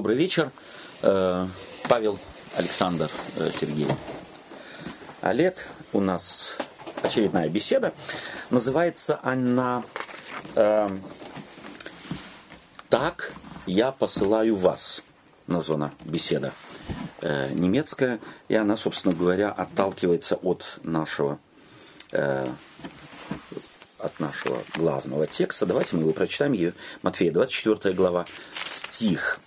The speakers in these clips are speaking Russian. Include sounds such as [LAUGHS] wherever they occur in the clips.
Добрый вечер. Э, Павел Александр э, Сергей Олег. У нас очередная беседа. Называется она э, «Так я посылаю вас». Названа беседа немецкая. И она, собственно говоря, отталкивается от нашего от нашего главного текста. Давайте мы его прочитаем. Матфея, 24 глава, стих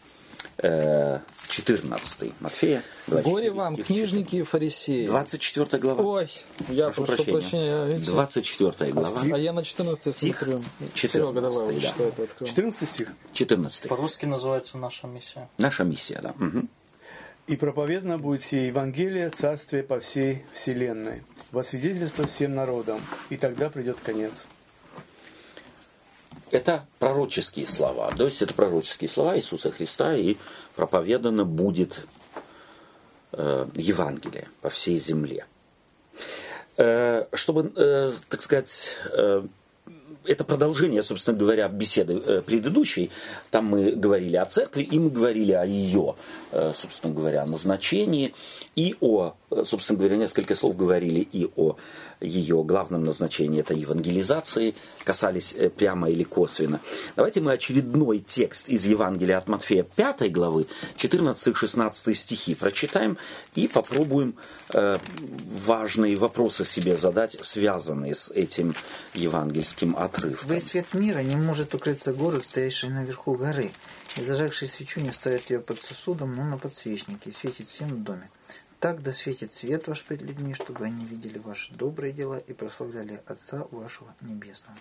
14 Матфея. Горе вам, книжники и фарисеи. 24 глава. Ой, я прошу, прошу прощения. прощения 24 глава. А я на 14 стих смотрю. 14, Серега, давай, да. что это откроем. 14 стих? 14. По-русски называется «Наша миссия». Наша миссия, да. Угу. «И проповедано будет все Евангелие, Царствие по всей вселенной, во свидетельство всем народам, и тогда придет конец». Это пророческие слова. То есть это пророческие слова Иисуса Христа, и проповедано будет э, Евангелие по всей земле. Э, чтобы, э, так сказать, э, это продолжение, собственно говоря, беседы э, предыдущей. Там мы говорили о церкви, и мы говорили о ее, собственно говоря, назначении, и о, э, собственно говоря, несколько слов говорили и о ее главном назначении, это евангелизации, касались э, прямо или косвенно. Давайте мы очередной текст из Евангелия от Матфея 5 главы, 14-16 стихи прочитаем и попробуем э, важные вопросы себе задать, связанные с этим евангельским отрывком. Весь свет мира не может укрыться гору, стоящей наверху горы, и зажегший свечу не ставит ее под сосудом, но на подсвечнике, и светит всем в доме. Так да светит свет ваш пред людьми, чтобы они видели ваши добрые дела и прославляли Отца вашего Небесного.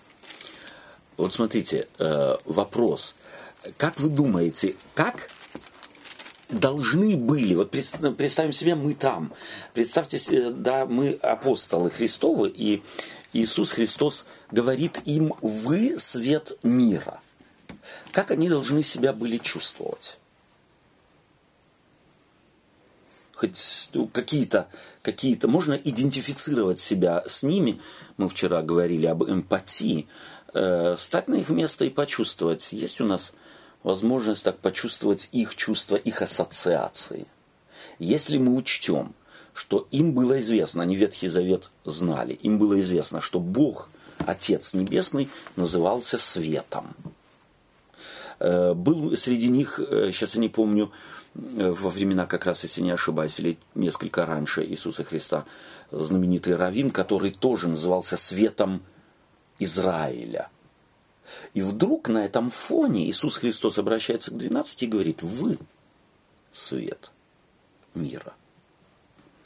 Вот смотрите, э, вопрос. Как вы думаете, как должны были, вот представим себе, мы там, представьте себе, да, мы апостолы Христовы, и Иисус Христос говорит им, вы свет мира. Как они должны себя были чувствовать? Хоть какие-то, какие-то, можно идентифицировать себя с ними, мы вчера говорили об эмпатии, э, стать на их место и почувствовать, есть у нас возможность так почувствовать их чувства, их ассоциации. Если мы учтем, что им было известно, они Ветхий Завет знали, им было известно, что Бог, Отец Небесный, назывался Светом. Э, был среди них, сейчас э, я не помню, во времена, как раз, если не ошибаюсь, или несколько раньше Иисуса Христа, знаменитый Равин, который тоже назывался светом Израиля. И вдруг на этом фоне Иисус Христос обращается к 12 и говорит, вы свет мира.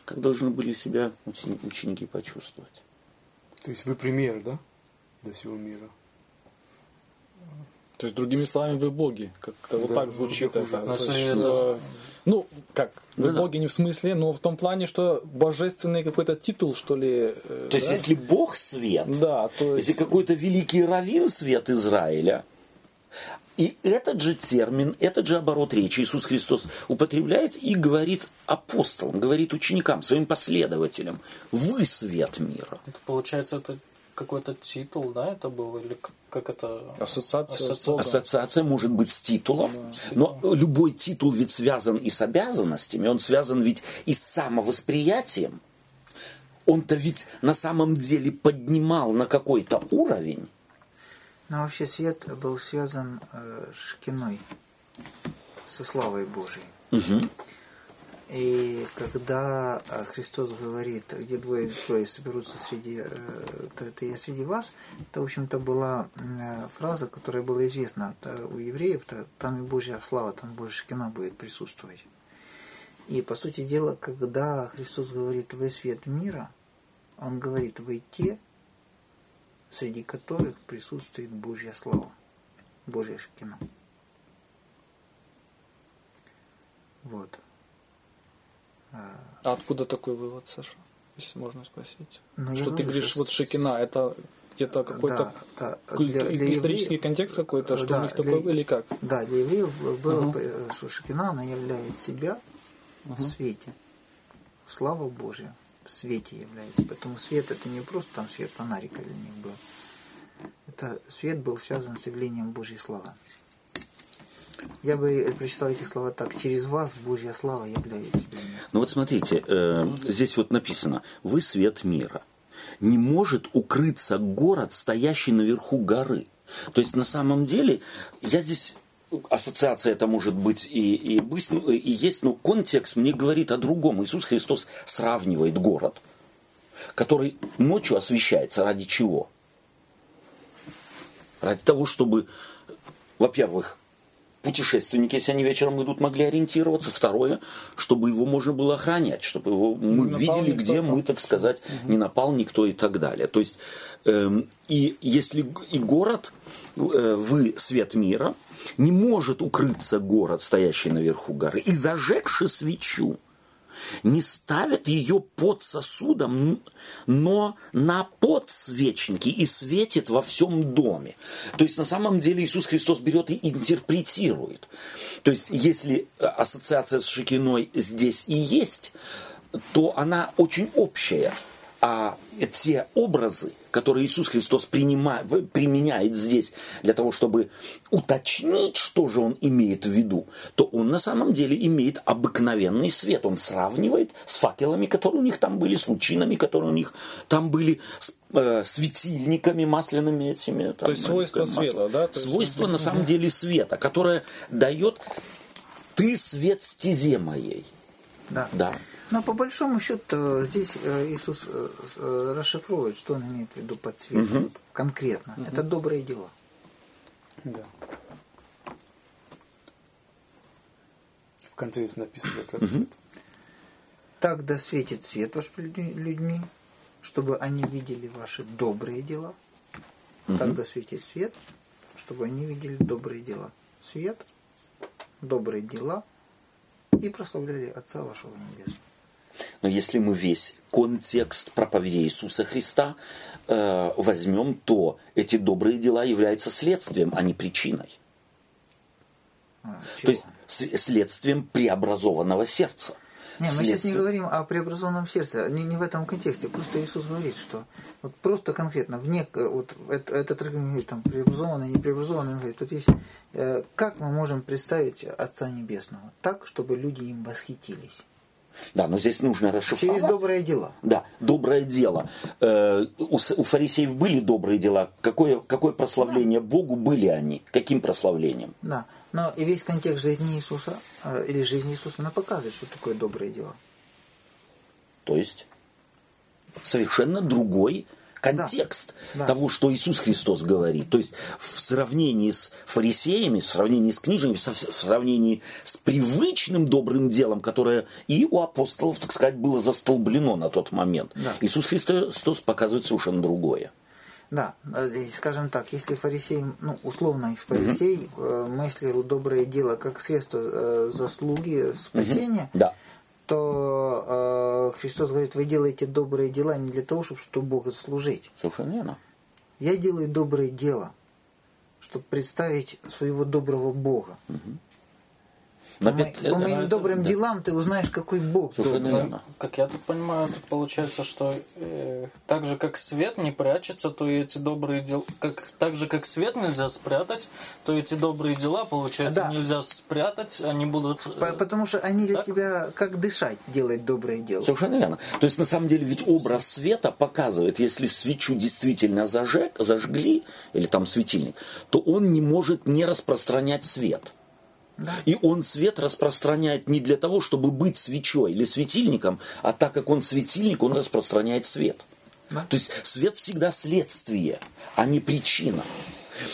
Как должны были себя ученики почувствовать? То есть вы пример, да, для всего мира? То есть, другими словами, вы боги. Как-то да, вот так звучит это. это. это... Ну, как? Вы да, боги не в смысле, но в том плане, что божественный какой-то титул, что ли. Э, то есть, если Бог свет, да, то есть... если какой-то великий раввин свет Израиля, и этот же термин, этот же оборот речи Иисус Христос употребляет и говорит апостолам, говорит ученикам, своим последователям, вы свет мира. Это получается, это какой-то титул, да, это был, или как это? Ассоциация. Ассоциация, Ассоциация может быть с титулом, да, но любой титул ведь связан и с обязанностями, он связан ведь и с самовосприятием. Он-то ведь на самом деле поднимал на какой-то уровень. Но вообще свет был связан э, с киной, со славой Божией. Угу. И когда э, Христос говорит, где двое трое соберутся среди, э, то это я среди вас, это, в общем-то, была э, фраза, которая была известна у евреев, там и Божья слава, там Божья шкина будет присутствовать. И, по сути дела, когда Христос говорит «Вы свет мира», Он говорит «Вы те, среди которых присутствует Божья слава, Божья шкина». Вот. А откуда такой вывод, Саша? Если можно спросить. Ну, что ты говоришь, вот Шекина, это где-то какой-то да, да. Для, для исторический евреев, контекст какой-то, что да, у них такой, или как? Да, для евреев было, угу. что Шекина, она являет себя угу. в свете. Слава Божья в свете является. Поэтому свет это не просто там свет фонарика для них был. Это свет был связан с явлением Божьей славы. Я бы прочитал эти слова так. Через вас Божья слава является. Ну вот смотрите, э, здесь вот написано, вы свет мира. Не может укрыться город, стоящий наверху горы. То есть на самом деле, я здесь ассоциация это может быть и, и, быть, ну, и есть, но контекст мне говорит о другом. Иисус Христос сравнивает город, который ночью освещается ради чего? Ради того, чтобы, во-первых, путешественники, если они вечером идут, могли ориентироваться. Второе, чтобы его можно было охранять, чтобы его мы Не видели, никто где мы, так сказать, не напал никто и так далее. То есть, эм, и если и город, э, вы свет мира, не может укрыться город, стоящий наверху горы, и зажегши свечу, не ставят ее под сосудом, но на подсвечнике и светит во всем доме. То есть на самом деле Иисус Христос берет и интерпретирует. То есть если э, ассоциация с Шекиной здесь и есть, то она очень общая. А те образы, которые Иисус Христос принимает, применяет здесь для того, чтобы уточнить, что же он имеет в виду, то он на самом деле имеет обыкновенный свет. Он сравнивает с факелами, которые у них там были, с лучинами, которые у них там были, с э, светильниками масляными этими. там, То есть свойство масло. света, да? То есть- Свойство на самом деле света, которое дает «ты свет стезе моей». Да. Да. Но по большому счету здесь э, Иисус э, э, расшифровывает, что он имеет в виду под светом конкретно. Это добрые дела. Да. В конце здесь написано как раз это. Так да светит свет ваш пред людьми, чтобы они видели ваши добрые дела. Так да светит свет, чтобы они видели добрые дела. Свет, добрые дела и прославляли Отца вашего Небесного. Но если мы весь контекст проповеди Иисуса Христа э, возьмем, то эти добрые дела являются следствием, а не причиной. А, То есть следствием преобразованного сердца. Не, мы сейчас не говорим о преобразованном сердце, не, не в этом контексте. Просто Иисус говорит, что вот просто конкретно, вне, э, вот это, этот говорит, там, преобразованный, не преобразованный, он говорит, тут есть, э, как мы можем представить Отца Небесного? Так, чтобы люди им восхитились. Да, но здесь нужно расшифровать. Через добрые дела. Да, доброе дело. Э, у, у фарисеев были добрые дела. Какое, какое прославление Богу были они? Каким прославлением? Да. Но и весь контекст жизни Иисуса, э, или жизни Иисуса, она показывает, что такое добрые дела. То есть совершенно другой контекст Да. того, что Иисус Христос говорит. То есть в сравнении с фарисеями, в сравнении с книжниками, в сравнении с привычным добрым делом, которое и у апостолов, так сказать, было застолблено на тот момент, Да. Иисус Христос показывает совершенно другое. Да, э, скажем так, если фарисей, ну, условно, из фарисей э, мыслил доброе дело как средство э, заслуги спасения, Да. То э, Христос говорит, вы делаете добрые дела не для того, чтобы, чтобы Бога служить. Совершенно верно. Я делаю доброе дело, чтобы представить своего доброго Бога. Но По, по моим добрым да. делам ты узнаешь, какой Бог Совершенно добрый. верно. Как я так понимаю, тут получается, что э, так же как свет не прячется, то и эти добрые дела, как так же как свет нельзя спрятать, то эти добрые дела, получается, Да. нельзя спрятать, они будут. э, По- Потому что они для Так? тебя как дышать делать доброе дело. Совершенно верно. То есть, на самом деле, ведь образ света показывает, если свечу действительно зажег, зажгли, или там светильник, то он не может не распространять свет. И он свет распространяет не для того, чтобы быть свечой или светильником, а так как он светильник, он распространяет свет. Да. То есть свет всегда следствие, а не причина.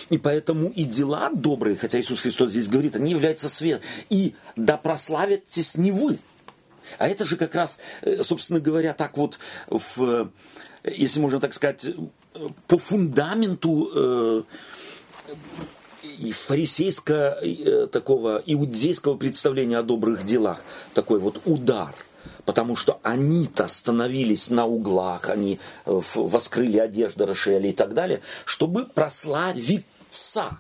И поэтому и дела добрые, хотя Иисус Христос здесь говорит, они являются свет. И да прославитесь не вы. А это же как раз, э, собственно говоря, так вот, в, если можно так сказать, э, по фундаменту э, и фарисейского э, такого иудейского представления о добрых делах такой вот удар. Потому что они-то становились на углах, они э, воскрыли одежды, расширяли и так далее, чтобы прославиться.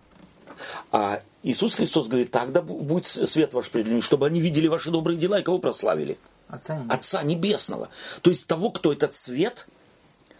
А Иисус Христос говорит, тогда бу- будет свет ваш пред людьми, чтобы они видели ваши добрые дела и кого прославили? Отца Небесного. Отца Небесного. То есть того, кто этот свет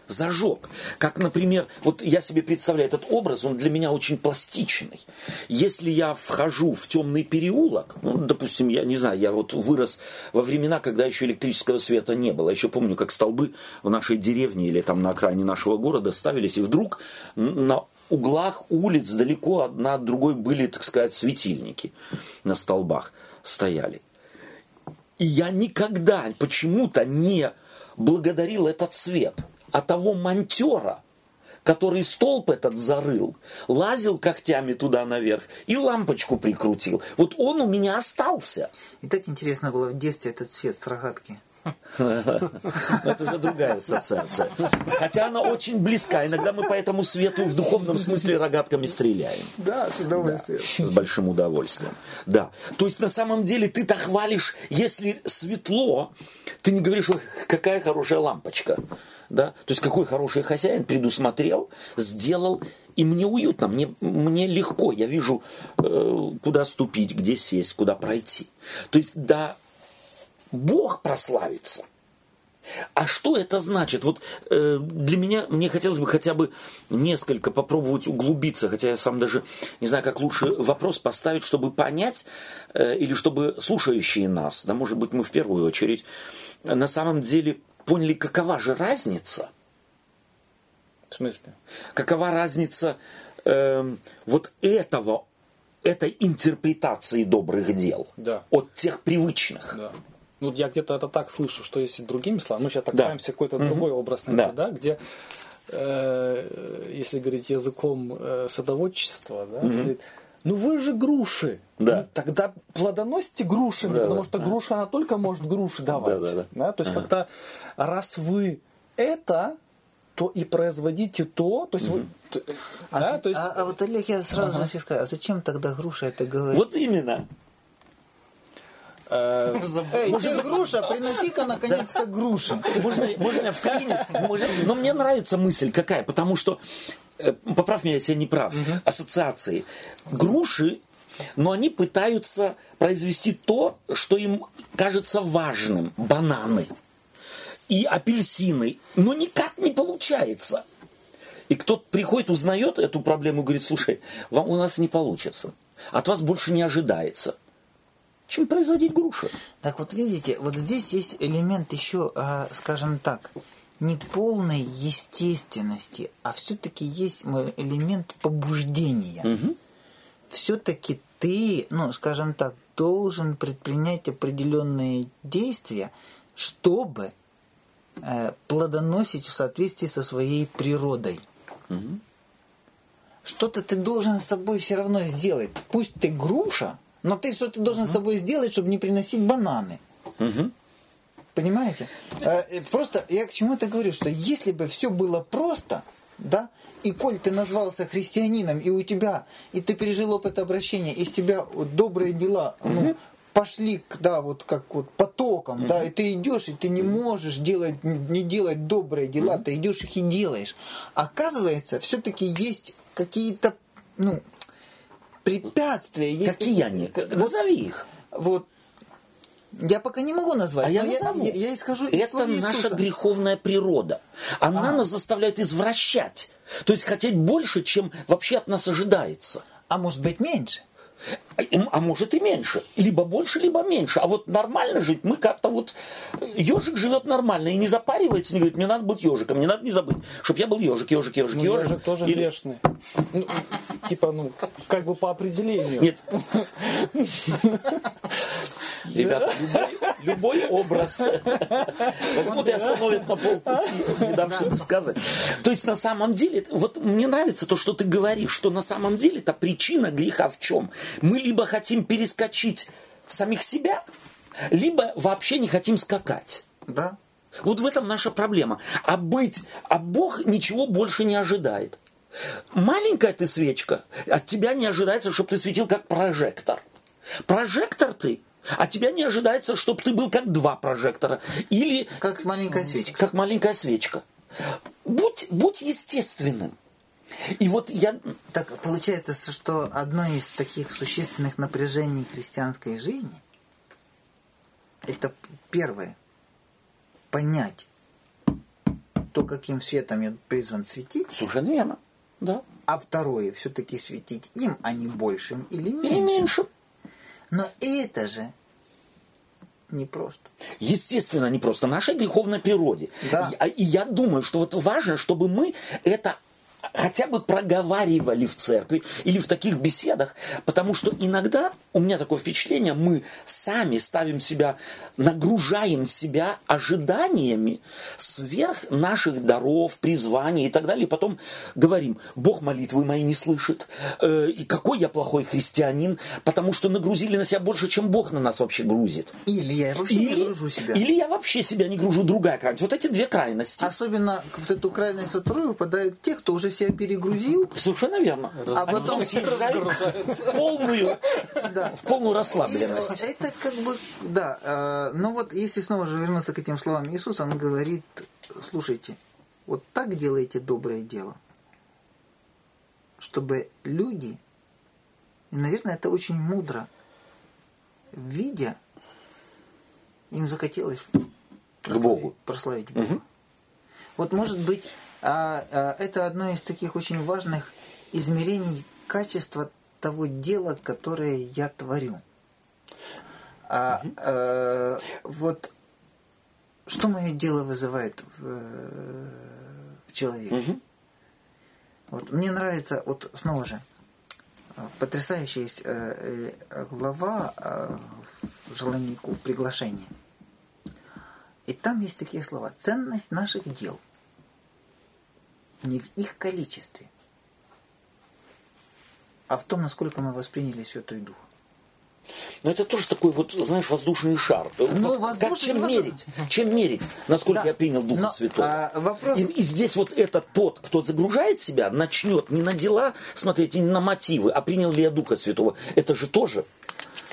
зажег. Как, например, вот я себе представляю этот образ, он для меня очень пластичный. Если я вхожу в темный переулок, ну, допустим, я не знаю, я вот вырос во времена, когда еще электрического света не было. Я еще помню, как столбы в нашей деревне или там на окраине нашего города ставились, и вдруг на углах улиц далеко одна от другой были, так сказать, светильники на столбах стояли. И я никогда почему-то не благодарил этот свет – а того монтера, который столб этот зарыл, лазил когтями туда наверх и лампочку прикрутил. Вот он у меня остался. И так интересно было в детстве этот свет с рогатки. [LAUGHS] Это уже другая ассоциация. Хотя она очень близка. Иногда мы по этому свету в духовном смысле рогатками стреляем. Да, с удовольствием. Да, с большим удовольствием. Да. То есть на самом деле ты-то хвалишь, если светло, ты не говоришь, какая хорошая лампочка. Да? То есть какой хороший хозяин предусмотрел, сделал, и мне уютно, мне, мне легко, я вижу, э, куда ступить, где сесть, куда пройти. То есть да, Бог прославится. А что это значит? Вот э, для меня, мне хотелось бы хотя бы несколько попробовать углубиться, хотя я сам даже не знаю, как лучше вопрос поставить, чтобы понять, э, или чтобы слушающие нас, да, может быть, мы в первую очередь, на самом деле поняли, какова же разница. В смысле? Какова разница э, вот этого, этой интерпретации добрых дел да. от тех привычных. Да. Ну, я где-то это так слышу, что если другими словами, мы сейчас так да. какой-то угу. другой образ найти, да. да, где, э, если говорить языком э, садоводчества, да, угу. говорит, ну вы же груши. Да. Ну, тогда плодоносите грушами, да, потому да. что груша, она только может груши давать. Да, да, да. Да? То есть, ага. как-то раз вы это, то и производите то, то есть угу. вы... А, да, то есть... а, а вот Олег, я сразу ага. же скажу, а зачем тогда груша это говорит? Вот именно. Э, Эй, ты груша, приноси-ка наконец-то груши. Можно, можно вклинюсь? Но мне нравится мысль какая, потому что поправь меня, если я не прав, угу. ассоциации. Груши, но они пытаются произвести то, что им кажется важным. Бананы и апельсины. Но никак не получается. И кто приходит, узнает эту проблему и говорит, слушай, вам у нас не получится. От вас больше не ожидается. Чем производить груши? Так вот видите, вот здесь есть элемент еще, а, скажем так, не полной естественности, а все-таки есть элемент побуждения. Угу. Все-таки ты, ну, скажем так, должен предпринять определенные действия, чтобы э, плодоносить в соответствии со своей природой. Угу. Что-то ты должен с собой все равно сделать. Пусть ты груша, но ты что-то должен угу. с собой сделать, чтобы не приносить бананы. Угу. Понимаете? Э, просто я к чему это говорю, что если бы все было просто, да, и коль ты назвался христианином, и у тебя, и ты пережил опыт обращения, из тебя добрые дела, ну, пошли, да, вот как вот потоком, mm да, и ты идешь, и ты не можешь делать, не делать добрые дела, mm ты идешь их и делаешь. Оказывается, все-таки есть какие-то, ну, препятствия. Есть Какие они? Назови их. Вот я пока не могу назвать. А я назову. Я, я, я скажу Это наша греховная природа. Она а. нас заставляет извращать. То есть хотеть больше, чем вообще от нас ожидается. А может быть меньше. А, может и меньше. Либо больше, либо меньше. А вот нормально жить, мы как-то вот... Ежик живет нормально и не запаривается, не говорит, мне надо быть ежиком, мне надо не забыть, чтобы я был ежик, ежик, ежик, ну, ежик. Ежик тоже Или... грешный. Ну, типа, ну, как бы по определению. Нет. [LAUGHS] Ребята, любой, любой образ [LAUGHS] остановят на полпути, не давши сказать. То есть на самом деле, вот мне нравится то, что ты говоришь, что на самом деле это причина греха в чем? Мы либо хотим перескочить самих себя, либо вообще не хотим скакать. Да. Вот в этом наша проблема. А быть, а Бог ничего больше не ожидает. Маленькая ты свечка, от тебя не ожидается, чтобы ты светил как прожектор. Прожектор ты, от тебя не ожидается, чтобы ты был как два прожектора. Или... Как маленькая свечка. Как маленькая свечка. Будь, будь естественным. И вот я... Так получается, что одно из таких существенных напряжений христианской жизни это первое понять, то, каким светом я призван светить. Совершенно верно. Да. А второе, все-таки светить им, а не большим или меньшим. Или меньшим. Но это же непросто. Естественно, не просто нашей греховной природе. Да. И, и я думаю, что вот важно, чтобы мы это хотя бы проговаривали в церкви или в таких беседах, потому что иногда у меня такое впечатление, мы сами ставим себя, нагружаем себя ожиданиями сверх наших даров, призваний и так далее, и потом говорим, Бог молитвы мои не слышит, э, и какой я плохой христианин, потому что нагрузили на себя больше, чем Бог на нас вообще грузит. Или я вообще или, не гружу себя. Или я вообще себя не гружу, другая крайность. Вот эти две крайности. Особенно в эту крайность вторую выпадают те, кто уже себя перегрузил. Совершенно верно. А потом съезжают в полную, да. в полную расслабленность. И это как бы, да. Э, но вот если снова же вернуться к этим словам Иисуса, он говорит, слушайте, вот так делайте доброе дело, чтобы люди, и, наверное, это очень мудро, видя, им захотелось прославить, Богу. прославить Бога. Угу. Вот может быть а, а, это одно из таких очень важных измерений качества того дела, которое я творю. А, угу. а, вот что мое дело вызывает в, в человеке? Угу. Вот мне нравится, вот снова же, потрясающая есть э, э, глава э, в желаннику приглашения. И там есть такие слова. Ценность наших дел – не в их количестве, а в том, насколько мы восприняли Святой Дух. Но это тоже такой вот, знаешь, воздушный шар. Ну, Вос... как чем воздуш... мерить? Чем мерить, насколько да. я принял Духа Но, Святого? А, вопрос... и, и здесь вот этот тот, кто загружает себя, начнет не на дела смотреть, не на мотивы, а принял ли я Духа Святого. Это же тоже.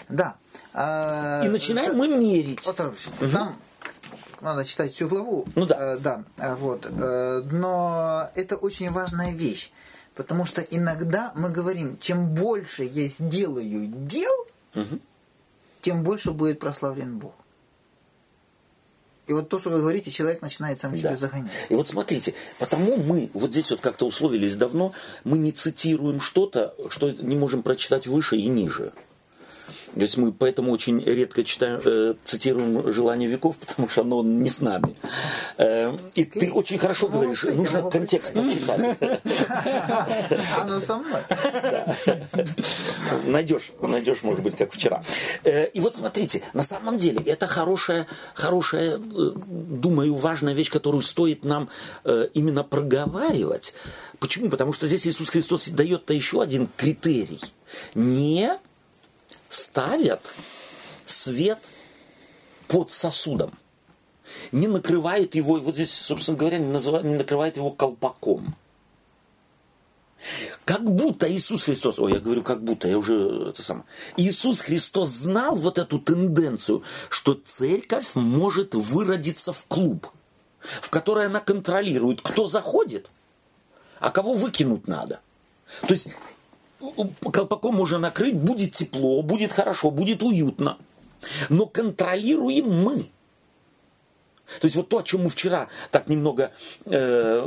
Да. А, и начинаем это... мы мерить. Вот, угу. Там надо читать всю главу. Ну да. Э, да, э, вот. Э, но это очень важная вещь. Потому что иногда мы говорим, чем больше я сделаю дел, угу. тем больше будет прославлен Бог. И вот то, что вы говорите, человек начинает сам себя да. загонять. И вот смотрите, потому мы вот здесь вот как-то условились давно, мы не цитируем что-то, что не можем прочитать выше и ниже. То есть мы поэтому очень редко читаем, э, цитируем «Желание веков», потому что оно не с нами. Э, и ты очень хорошо говоришь, нужно контекст почитать. [LAUGHS] Оно со мной. Найдешь, найдешь, может быть, как вчера. Э, и вот смотрите, на самом деле это хорошая, хорошая, э, думаю, важная вещь, которую стоит нам э, именно проговаривать. Почему? Потому что здесь Иисус Христос дает-то еще один критерий. Не ставят свет под сосудом. Не накрывает его, вот здесь, собственно говоря, не, называет, не накрывает его колпаком. Как будто Иисус Христос, ой, я говорю, как будто, я уже это самое. Иисус Христос знал вот эту тенденцию, что церковь может выродиться в клуб, в который она контролирует, кто заходит, а кого выкинуть надо. То есть колпаком можно накрыть, будет тепло, будет хорошо, будет уютно. Но контролируем мы. То есть вот то, о чем мы вчера так немного э,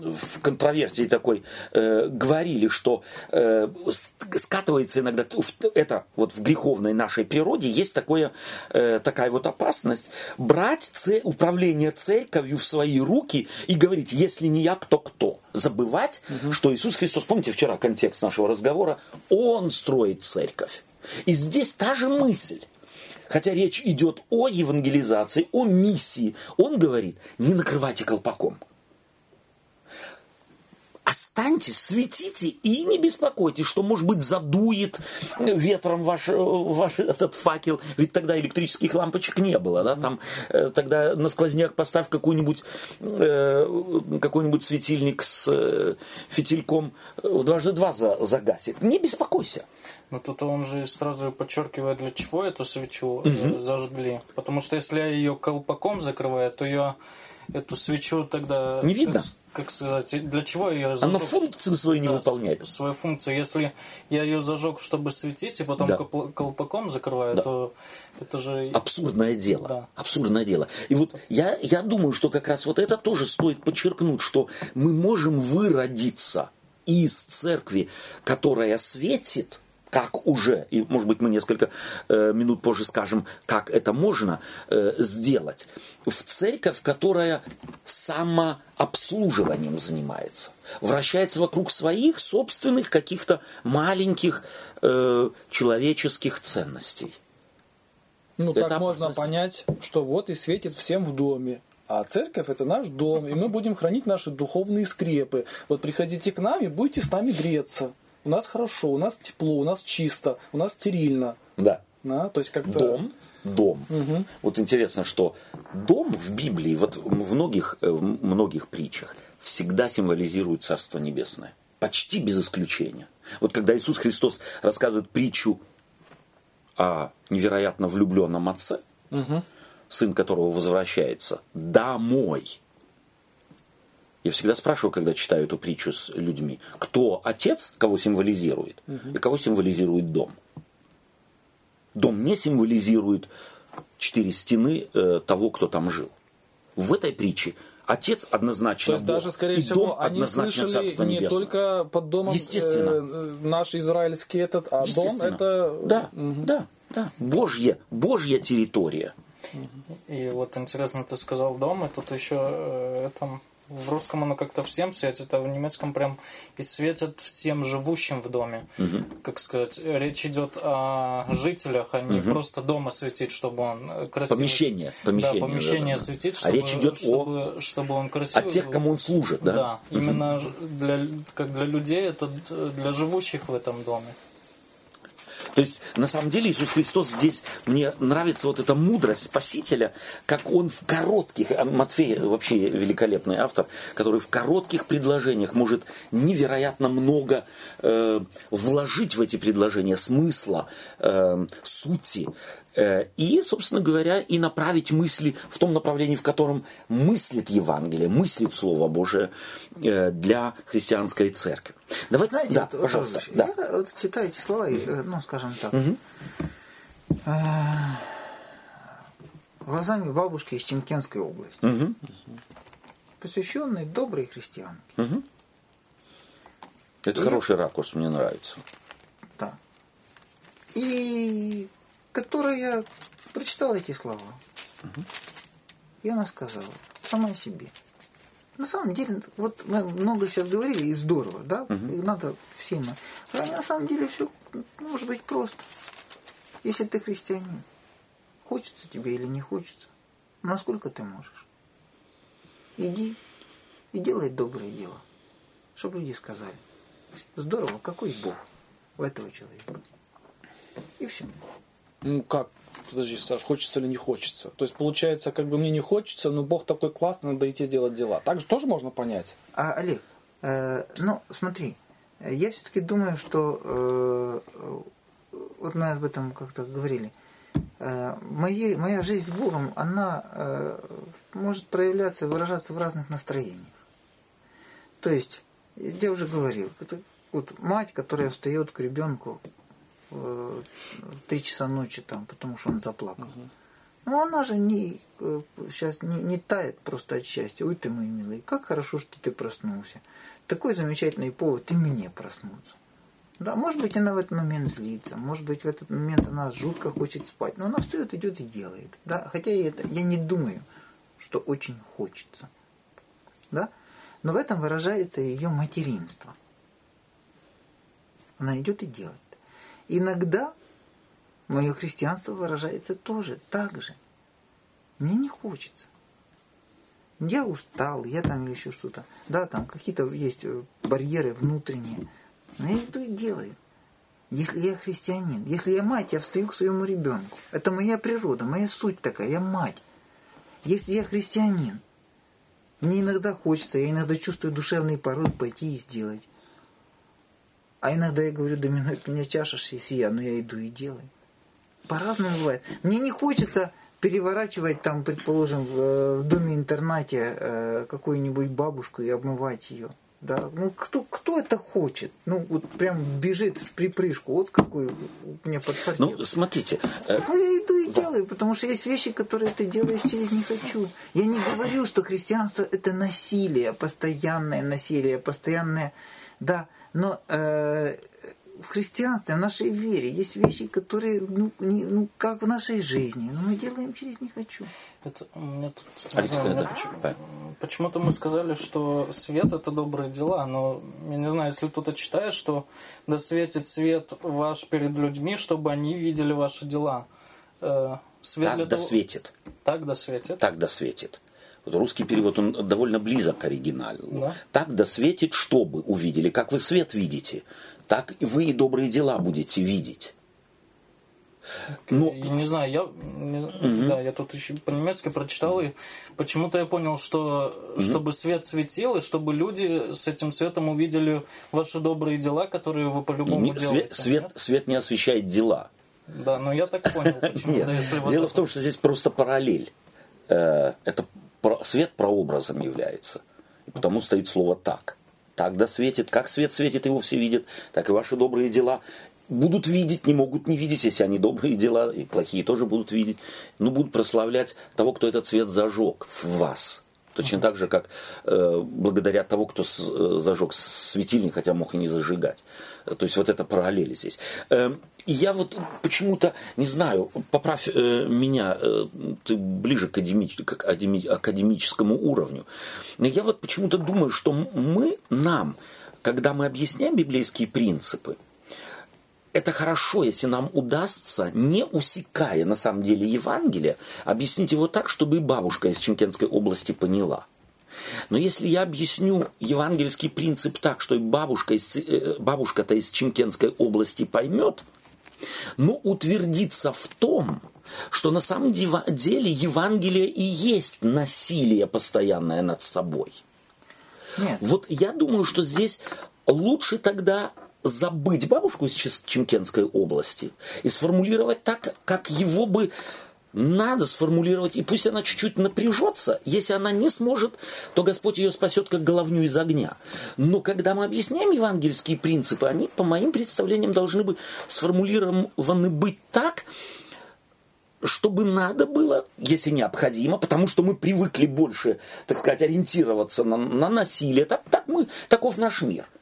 в контроверсии такой э, говорили, что э, скатывается иногда, это вот в греховной нашей природе есть такое, э, такая вот опасность брать ц, управление церковью в свои руки и говорить, если не я, кто кто. Забывать, угу. что Иисус Христос, помните вчера контекст нашего разговора, Он строит церковь. И здесь та же мысль хотя речь идет о евангелизации, о миссии, он говорит, не накрывайте колпаком. Останьтесь, светите и не беспокойтесь, что, может быть, задует ветром ваш, ваш этот факел. Ведь тогда электрических лампочек не было. Да? Там, э, тогда на сквозняк поставь какой-нибудь, э, какой-нибудь светильник с э, фитильком в дважды два загасит. Не беспокойся. Но тут он же сразу подчеркивает, для чего эту свечу угу. зажгли. Потому что если ее колпаком закрывает, то ее эту свечу тогда... Не видно. Как, как сказать, для чего ее зажег? Она функцию свою не да, выполняет. Свою функцию. Если я ее зажег, чтобы светить, и потом Да. колпаком закрываю, Да. то это же... Абсурдное дело. Да. Абсурдное дело. И вот я, я думаю, что как раз вот это тоже стоит подчеркнуть, что мы можем выродиться из церкви, которая светит, как уже, и может быть мы несколько э, минут позже скажем, как это можно э, сделать, в церковь, которая самообслуживанием занимается, вращается вокруг своих собственных каких-то маленьких э, человеческих ценностей. Ну, Это так можно опасность. понять, что вот и светит всем в доме. А церковь это наш дом, и мы будем хранить наши духовные скрепы. Вот приходите к нам и будете с нами греться. У нас хорошо, у нас тепло, у нас чисто, у нас стерильно. Да. Да? То есть как-то... Дом, дом. Мгм. Вот интересно, что дом в Библии, вот в многих, э, в многих притчах, всегда символизирует Царство Небесное. Почти без исключения. Вот когда Иисус Христос рассказывает притчу о невероятно влюбленном отце, Мгм. сын которого возвращается домой. Я всегда спрашиваю, когда читаю эту притчу с людьми, кто отец, кого символизирует, и кого символизирует дом. Дом не символизирует четыре стены э, того, кто там жил. В этой притче отец однозначно То есть Бог, даже, скорее и всего, дом они однозначно слышали Царство не Небесное. только под домом Естественно. э, наш израильский этот, а дом это... Да, Мгм. да, да. Божья, Божья территория. И вот интересно, ты сказал дом, и тут еще э, это, в русском оно как-то всем светит, а в немецком прям и светят всем живущим в доме. Как сказать, речь идет о жителях, а не просто дома светить, чтобы он красиво... Помещение, помещение, Да, помещение да, да, светить, А чтобы, речь идет о- чтобы, чтобы он красивый От тех, кому он служит, да? Да, именно ж- для, как для людей, это для живущих в этом доме. То есть, на самом деле, Иисус Христос здесь, мне нравится вот эта мудрость Спасителя, как он в коротких, а Матфей вообще великолепный автор, который в коротких предложениях может невероятно много э, вложить в эти предложения смысла, э, сути, э, и, собственно говоря, и направить мысли в том направлении, в котором мыслит Евангелие, мыслит Слово Божие э, для христианской церкви. Давайте, Знаете, да, вот, пожалуйста. Павлович, да. я вот читаю эти слова, и, э, ну, скажем так, э, глазами бабушки из Чемкенской области, Мгм. посвященной доброй христианке. Это И- хороший ракурс, мне нравится. Да. И которая прочитала эти слова. И она сказала сама себе. На самом деле, вот мы много сейчас говорили, и здорово, да? И надо всем. А на самом деле все может быть просто. Если ты христианин, хочется тебе или не хочется, насколько ты можешь. Иди и делай доброе дело, чтобы люди сказали. Здорово, какой Бог у этого человека. И все. Ну как? Подожди, Саш, хочется или не хочется? То есть получается, как бы мне не хочется, но Бог такой классный, надо идти делать дела. Так же тоже можно понять. А, Олег, э, ну, смотри, я все-таки думаю, что э, вот мы об этом как-то говорили. Э, моей, моя жизнь с Богом, она э, может проявляться, выражаться в разных настроениях. То есть, я уже говорил, это вот мать, которая встает к ребенку три часа ночи там, потому что он заплакал. Ну, она же не, э, сейчас не, не тает просто от счастья. Ой, ты мой милый, как хорошо, что ты проснулся. Такой замечательный повод и мне проснуться. Да, может быть, она в этот момент злится, может быть, в этот момент она жутко хочет спать, но она встает, идет и делает. Да? Хотя я, это, я не думаю, что очень хочется. Да? Но в этом выражается ее материнство. Она идет и делает. Иногда мое христианство выражается тоже так же. Мне не хочется. Я устал, я там или еще что-то. Да, там какие-то есть э, барьеры внутренние. Но я иду и делаю. Если я христианин, если я мать, я встаю к своему ребенку. Это моя природа, моя суть такая, я мать. Если я христианин, мне иногда хочется, я иногда чувствую душевный порыв пойти и сделать. А иногда я говорю, доминует меня чаша сия, но я иду и делаю. По-разному бывает. Мне не хочется переворачивать там, предположим, в, в доме-интернате э, какую-нибудь бабушку и обмывать ее. Да, ну кто, кто это хочет? Ну, вот прям бежит в припрыжку. Вот какой мне подфартил. Ну, смотрите. Э... Ну, я иду и да. делаю, потому что есть вещи, которые ты делаешь через не хочу. Я не говорю, что христианство это насилие, постоянное насилие, постоянное. Да, но э, в христианстве, в нашей вере есть вещи, которые, ну, не, ну как в нашей жизни, но мы делаем через «не хочу». Это, мне тут, Алекс, знаю, да, почему, почему-то мы сказали, что свет – это добрые дела, но я не знаю, если кто-то читает, что «да светит свет ваш перед людьми, чтобы они видели ваши дела». Э, свет так да того... светит. Так да светит. Так да светит. Вот русский перевод, он довольно близок к оригиналу. Да? Так да светит, чтобы увидели, как вы свет видите так вы и добрые дела будете видеть. Ну, я не знаю, я, не, угу. да, я тут еще по-немецки прочитал, и почему-то я понял, что угу. чтобы свет светил, и чтобы люди с этим светом увидели ваши добрые дела, которые вы по-любому не, делаете. Свет, свет, свет не освещает дела. Да, но я так понял. [LAUGHS] Нет, дело в том, что здесь просто параллель. Э, это свет прообразом является. И потому стоит слово «так» так да светит, как свет светит, его все видят, так и ваши добрые дела. Будут видеть, не могут не видеть, если они добрые дела, и плохие тоже будут видеть, но будут прославлять того, кто этот свет зажег в вас. Точно так же, как э, благодаря того, кто с, э, зажег светильник, хотя мог и не зажигать. То есть вот это параллель здесь. Э, и я вот почему-то, не знаю, поправь э, меня, э, ты ближе к, академич, к академическому уровню. Я вот почему-то думаю, что мы, нам, когда мы объясняем библейские принципы, это хорошо, если нам удастся, не усекая на самом деле Евангелие, объяснить его так, чтобы и бабушка из Чемкенской области поняла. Но если я объясню евангельский принцип так, что и бабушка из, э, бабушка-то из Чемкенской области поймет, но утвердиться в том, что на самом деле Евангелие и есть насилие постоянное над собой. Нет. Вот я думаю, что здесь лучше тогда забыть бабушку из Чемкенской области и сформулировать так, как его бы надо сформулировать, и пусть она чуть-чуть напряжется, если она не сможет, то Господь ее спасет как головню из огня. Но когда мы объясняем евангельские принципы, они, по моим представлениям, должны быть сформулированы быть так, чтобы надо было, если необходимо, потому что мы привыкли больше, так сказать, ориентироваться на, на насилие, так, так мы, таков наш мир –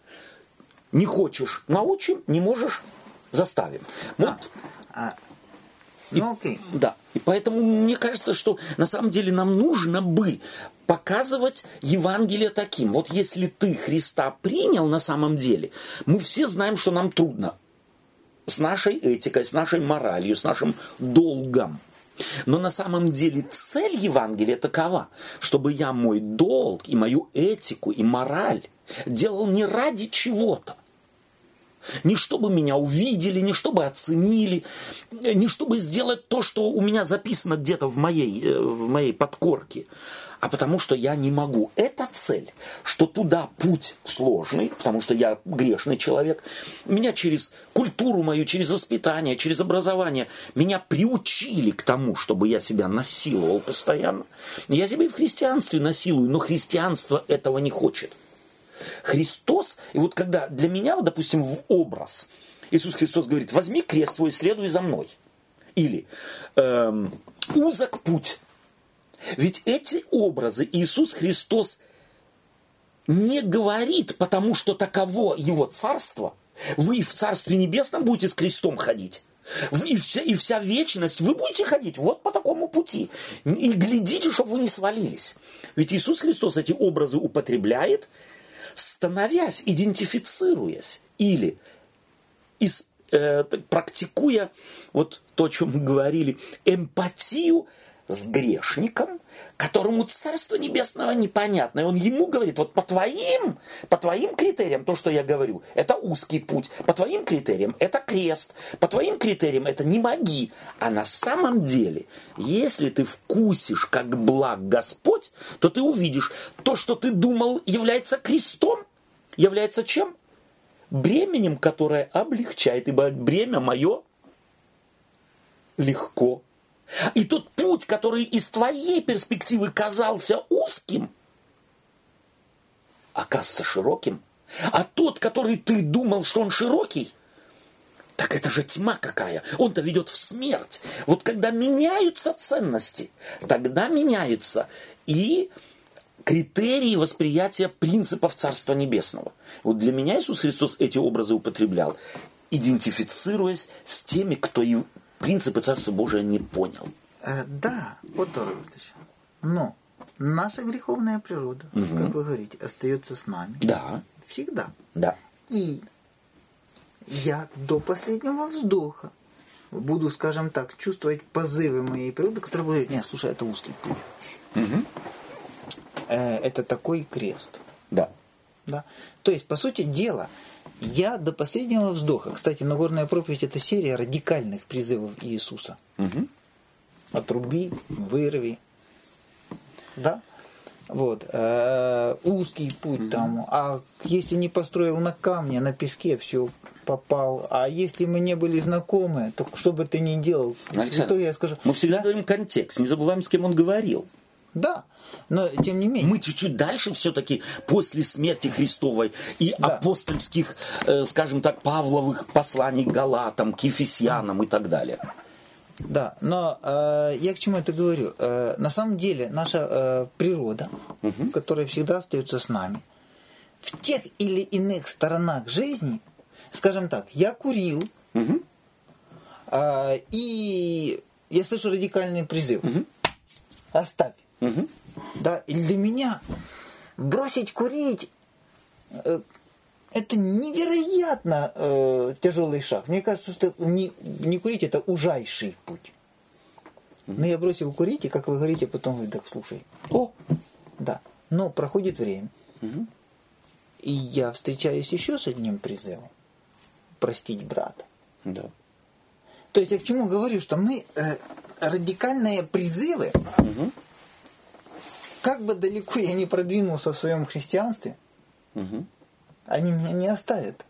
не хочешь – научим, не можешь – заставим. Вот. А, и, ну, окей. Да. И поэтому мне кажется, что на самом деле нам нужно бы показывать Евангелие таким. Вот если ты Христа принял на самом деле, мы все знаем, что нам трудно. С нашей этикой, с нашей моралью, с нашим долгом. Но на самом деле цель Евангелия такова, чтобы я мой долг и мою этику и мораль делал не ради чего-то. Не чтобы меня увидели, не чтобы оценили, не чтобы сделать то, что у меня записано где-то в моей, э, в моей подкорке, а потому что я не могу. Это цель, что туда путь сложный, потому что я грешный человек. Меня через культуру мою, через воспитание, через образование, меня приучили к тому, чтобы я себя насиловал постоянно. Я себя и в христианстве насилую, но христианство этого не хочет. Христос, и вот когда для меня, вот, допустим, в образ, Иисус Христос говорит, возьми крест свой, следуй за мной. Или эм, узок путь. Ведь эти образы Иисус Христос не говорит, потому что таково его царство. Вы в Царстве Небесном будете с крестом ходить. И вся, и вся вечность вы будете ходить вот по такому пути. И глядите, чтобы вы не свалились. Ведь Иисус Христос эти образы употребляет становясь, идентифицируясь или из, э, практикуя вот то, о чем мы говорили, эмпатию с грешником, которому Царство Небесного непонятно. И он ему говорит, вот по твоим, по твоим критериям, то, что я говорю, это узкий путь. По твоим критериям это крест. По твоим критериям это не моги. А на самом деле, если ты вкусишь, как благ Господь, то ты увидишь, то, что ты думал является крестом, является чем? Бременем, которое облегчает, ибо бремя мое легко И тот путь, который из твоей перспективы казался узким, оказывается широким. А тот, который ты думал, что он широкий, так это же тьма какая. Он-то ведет в смерть. Вот когда меняются ценности, тогда меняются и критерии восприятия принципов Царства Небесного. Вот для меня Иисус Христос эти образы употреблял, идентифицируясь с теми, кто принципы Царства Божия не понял. Э, да, вот Но наша греховная природа, угу. как вы говорите, остается с нами. Да. Всегда. Да. И я до последнего вздоха буду, скажем так, чувствовать позывы моей природы, которые будут, нет, слушай, это узкий путь. Угу. Это такой крест. Да. Да. То есть, по сути дела, я до последнего вздоха. Кстати, Нагорная проповедь это серия радикальных призывов Иисуса. Угу. Отруби, вырви. Да? Вот. Э, узкий путь угу. там. А если не построил на камне, на песке, все попал. А если мы не были знакомы, то что бы ты ни делал, Александр, то я скажу. Мы всегда да? говорим контекст, не забываем, с кем он говорил. Да. Но тем не менее. Мы чуть-чуть дальше все-таки после смерти Христовой и да. апостольских, э, скажем так, Павловых посланий Галатам, к Ефесянам и так далее. Да, но э, я к чему это говорю? Э, на самом деле наша э, природа, угу. которая всегда остается с нами, в тех или иных сторонах жизни, скажем так, я курил, угу. э, и я слышу радикальный призыв. Угу. Оставь. Угу. Да, и для меня бросить курить э, это невероятно э, тяжелый шаг. Мне кажется, что не, не курить это ужайший путь. Но я бросил курить, и, как вы говорите, потом говорю, так слушай, о, да. Но проходит время. Угу. И я встречаюсь еще с одним призывом. Простить брата. Да. То есть я к чему говорю, что мы э, радикальные призывы, угу. Как бы далеко я не продвинулся в своем христианстве, угу они меня не оставят.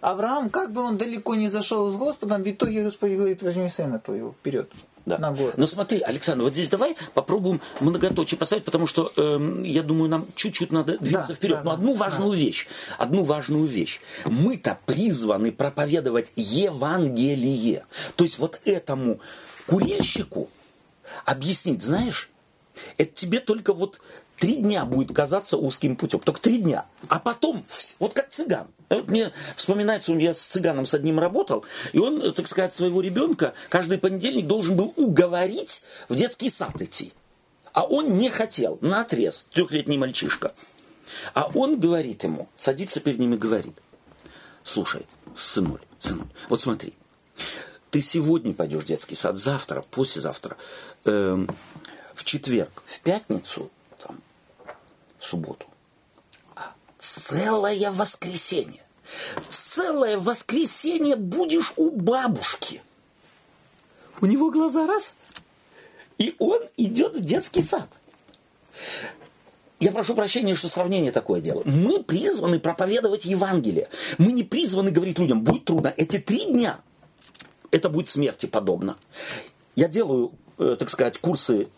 Авраам, как бы он далеко не зашел с Господом, в итоге Господь говорит, возьми сына твоего вперед. Да. На город. Но смотри, Александр, вот здесь давай попробуем многоточие поставить, потому что э, я думаю, нам чуть-чуть надо двигаться да, вперед. Да, Но одну важную да. вещь, одну важную вещь. Мы-то призваны проповедовать Евангелие. То есть вот этому курильщику объяснить, знаешь, это тебе только вот три дня будет казаться узким путем. Только три дня. А потом, вот как цыган. Вот мне вспоминается, я с цыганом с одним работал, и он, так сказать, своего ребенка каждый понедельник должен был уговорить в детский сад идти. А он не хотел, на отрез, трехлетний мальчишка. А он говорит ему, садится перед ним и говорит, слушай, сынуль, сынуль, вот смотри, ты сегодня пойдешь в детский сад, завтра, послезавтра, э, в четверг, в пятницу в субботу, а целое воскресенье. Целое воскресенье будешь у бабушки. У него глаза раз, и он идет в детский сад. Я прошу прощения, что сравнение такое дело. Мы призваны проповедовать Евангелие. Мы не призваны говорить людям, будет трудно. Эти три дня, это будет смерти подобно. Я делаю так сказать, курсы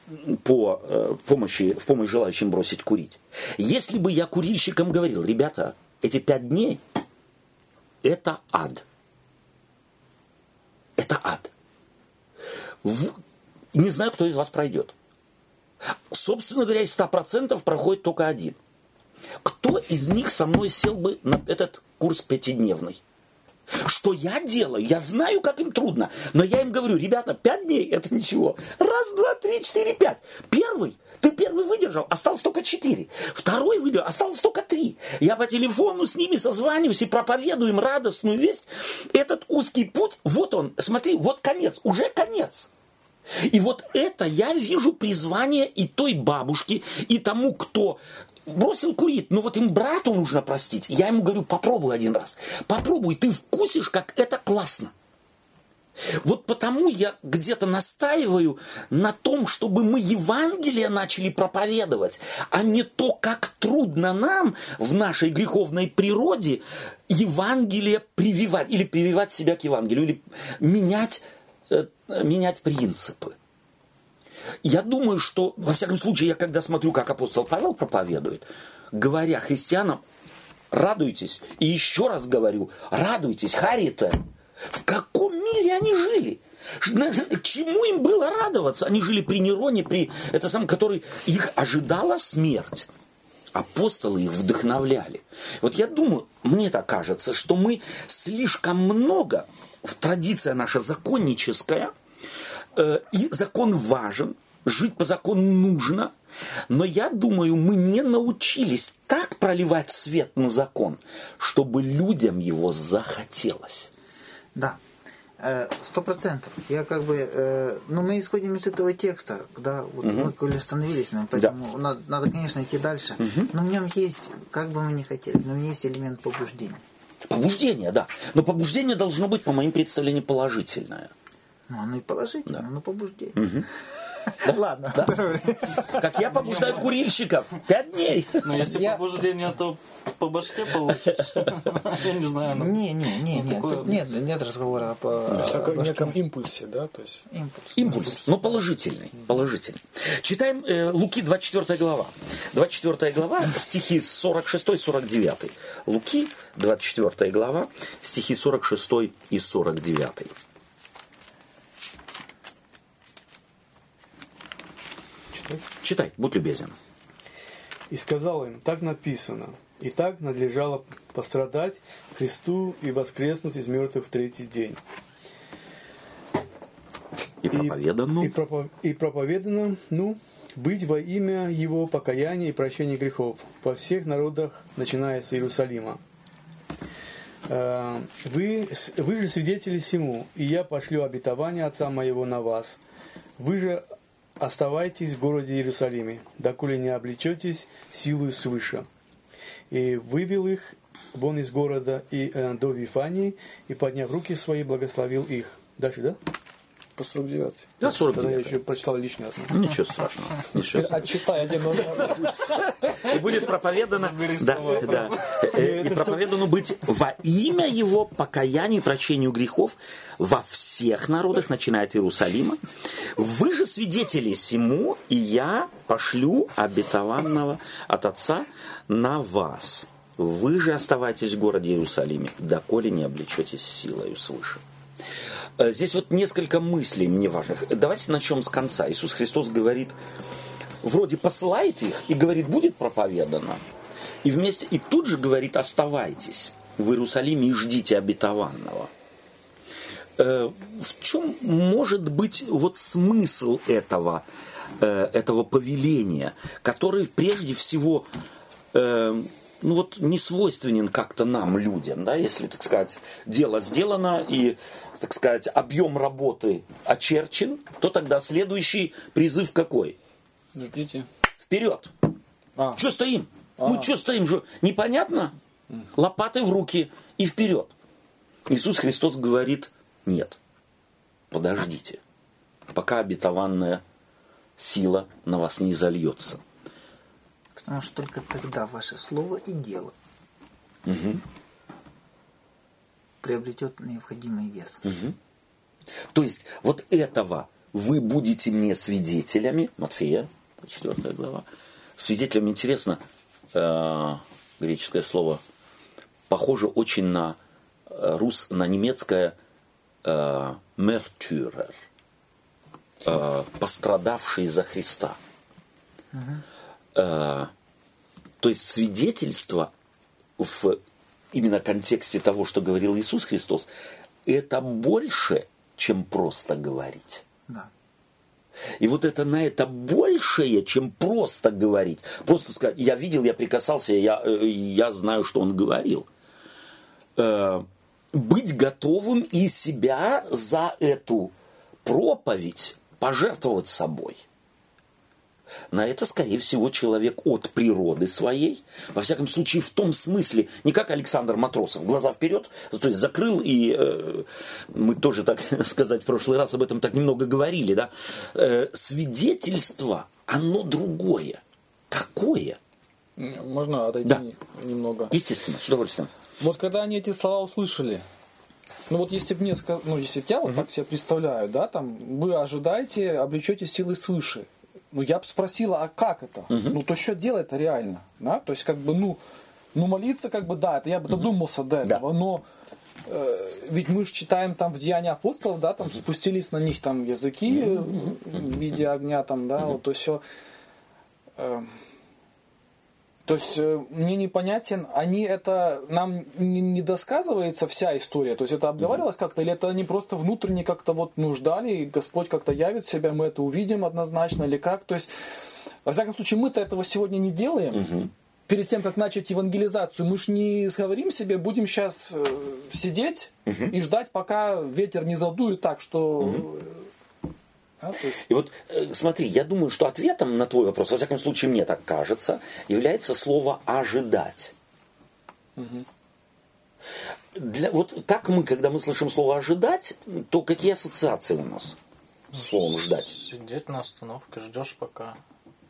по э, помощи, в помощь желающим бросить курить. Если бы я курильщикам говорил, ребята, эти пять дней – это ад. Это ад. В... Не знаю, кто из вас пройдет. Собственно говоря, из 100% проходит только один. Кто из них со мной сел бы на этот курс пятидневный? Что я делаю? Я знаю, как им трудно. Но я им говорю, ребята, пять дней это ничего. Раз, два, три, четыре, пять. Первый. Ты первый выдержал, осталось только четыре. Второй выдержал, осталось только три. Я по телефону с ними созваниваюсь и проповедую им радостную весть. Этот узкий путь, вот он, смотри, вот конец, уже конец. И вот это я вижу призвание и той бабушки, и тому, кто бросил курить, но вот им брату нужно простить. Я ему говорю, попробуй один раз. Попробуй, ты вкусишь, как это классно. Вот потому я где-то настаиваю на том, чтобы мы Евангелие начали проповедовать, а не то, как трудно нам в нашей греховной природе Евангелие прививать, или прививать себя к Евангелию, или менять э, менять принципы. Я думаю, что, во всяком случае, я когда смотрю, как апостол Павел проповедует, говоря христианам, радуйтесь, и еще раз говорю, радуйтесь, Харита, в каком мире они жили? Чему им было радоваться? Они жили при Нероне, при это самом, который их ожидала смерть. Апостолы их вдохновляли. Вот я думаю, мне так кажется, что мы слишком много, в традиция наша законническая, и закон важен, жить по закону нужно, но я думаю, мы не научились так проливать свет на закон, чтобы людям его захотелось. Да, Э, сто процентов. Я как бы, э, ну мы исходим из этого текста, когда вот угу. мы коли остановились, нам, поэтому да. надо, надо, конечно, идти дальше. Угу. Но в нем есть, как бы мы ни хотели, но в нем есть элемент побуждения. Побуждение, да. Но побуждение должно быть, по моим представлениям, положительное. Ну, оно и положительное, да. но побуждение. Угу. [LAUGHS] Да? Ладно. Да? Как я побуждаю курильщиков. Пять дней. Ну, если я... побуждение, то по башке получишь. [LAUGHS] Я не знаю. Ну, не, не, не, не. Тут нет, нет разговора по То есть о неком импульсе, да? То есть... Импульс. Импульс, но положительный. Положительный. Читаем э, Луки 24 глава. 24 глава, стихи 46-49. Луки 24 глава, стихи 46 и 49. Читай, будь любезен. И сказал им, так написано, и так надлежало пострадать Христу и воскреснуть из мертвых в третий день. И проповедано. И, и, пропов, и проповедано, ну, быть во имя Его покаяния и прощения грехов во всех народах, начиная с Иерусалима. Э, вы, вы же свидетели всему, и я пошлю обетование Отца моего на вас. Вы же оставайтесь в городе Иерусалиме, доколе не облечетесь силой свыше. И вывел их вон из города и э, до Вифании, и, подняв руки свои, благословил их. Дальше, да? По 49. Да, 49. Тогда я еще прочитал лишний раз. [LAUGHS] Ничего страшного. Ничего Отчитай один И будет проповедано... Да, да. Э, и проповедано быть во имя его покаянию и прощению грехов во всех народах, начиная от Иерусалима. Вы же свидетели сему, и я пошлю обетованного от Отца на вас. Вы же оставайтесь в городе Иерусалиме, доколе не облечетесь силою свыше. Э, здесь вот несколько мыслей мне важных. Давайте начнем с конца. Иисус Христос говорит, вроде посылает их и говорит, будет проповедано. И вместе, и тут же говорит, оставайтесь в Иерусалиме и ждите обетованного. Э, в чем может быть вот смысл этого, э, этого повеления, который прежде всего ну вот не свойственен как-то нам, людям, да, если, так сказать, дело сделано и, так сказать, объем работы очерчен, то тогда следующий призыв какой? Ждите. Вперед! А. Что стоим? А. Мы что стоим? Что? Непонятно? Лопаты в руки и вперед. Иисус Христос говорит, нет, подождите, пока обетованная сила на вас не зальется. Потому что только тогда ваше слово и дело угу. приобретет необходимый вес. Угу. То есть вот этого вы будете мне свидетелями, Матфея, 4 глава. Свидетелем интересно, э, греческое слово, похоже очень на э, рус, на немецкое э, мертюрер, э, пострадавший за Христа. Угу. Э, то есть свидетельство в именно контексте того, что говорил Иисус Христос, это больше, чем просто говорить. Да. И вот это на это большее, чем просто говорить. Просто сказать, я видел, я прикасался, я, э, я знаю, что он говорил. Э, быть готовым и себя за эту проповедь пожертвовать собой – на это, скорее всего, человек от природы своей, во всяком случае, в том смысле, не как Александр Матросов, глаза вперед, то есть закрыл, и э, мы тоже, так [LAUGHS] сказать, в прошлый раз об этом так немного говорили, да, э, свидетельство, оно другое. Какое? Можно отойти да. немного? Естественно, с удовольствием. Вот когда они эти слова услышали, ну вот если бы мне ну если бы я вот так себе представляю, да, там вы ожидаете, облечете силы свыше. Ну я бы спросила, а как это? Ну то что делать-то реально, да? То есть как бы ну ну молиться как бы да, это я бы додумался до этого, да. но э, ведь мы же читаем там в Деяния апостолов, да, там спустились на них там языки в виде огня там, да, вот то все. Э, то есть э, мне непонятен, они это нам не, не досказывается вся история, то есть это обговаривалось как-то, или это они просто внутренне как-то вот ну ждали, и Господь как-то явит себя, мы это увидим однозначно, или как, то есть во всяком случае мы-то этого сегодня не делаем. Угу. Перед тем, как начать евангелизацию, мы ж не сговорим себе, будем сейчас э, сидеть угу. и ждать, пока ветер не задует так, что угу а, есть... И вот э, смотри, я думаю, что ответом на твой вопрос, во всяком случае мне так кажется, является слово ожидать. Угу. Для, вот как мы, когда мы слышим слово ожидать, то какие ассоциации у нас с словом ждать? Сидеть на остановке, ждешь пока.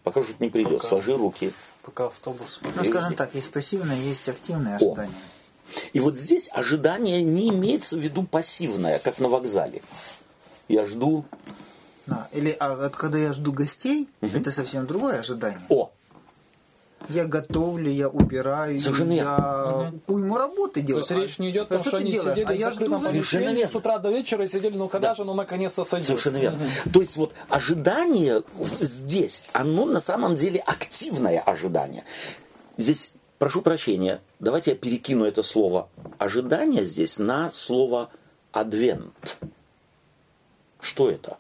Пока что не придет, пока, сложи руки. Пока автобус. Ну, скажем так, есть пассивное, есть активное ожидание. О. И вот здесь ожидание не имеется в виду пассивное, как на вокзале. Я жду, да. Или а вот когда я жду гостей, угу. это совсем другое ожидание. О! Я готовлю, я убираю, Совершенно я угу. уйму работы делаю. То есть речь не идет о том, а что, они делаешь? сидели а в закрытом помещении с утра до вечера и сидели, ну когда да. же, ну наконец-то сойдет. Совершенно верно. Угу. То есть вот ожидание здесь, оно на самом деле активное ожидание. Здесь, прошу прощения, давайте я перекину это слово ожидание здесь на слово адвент. Что это?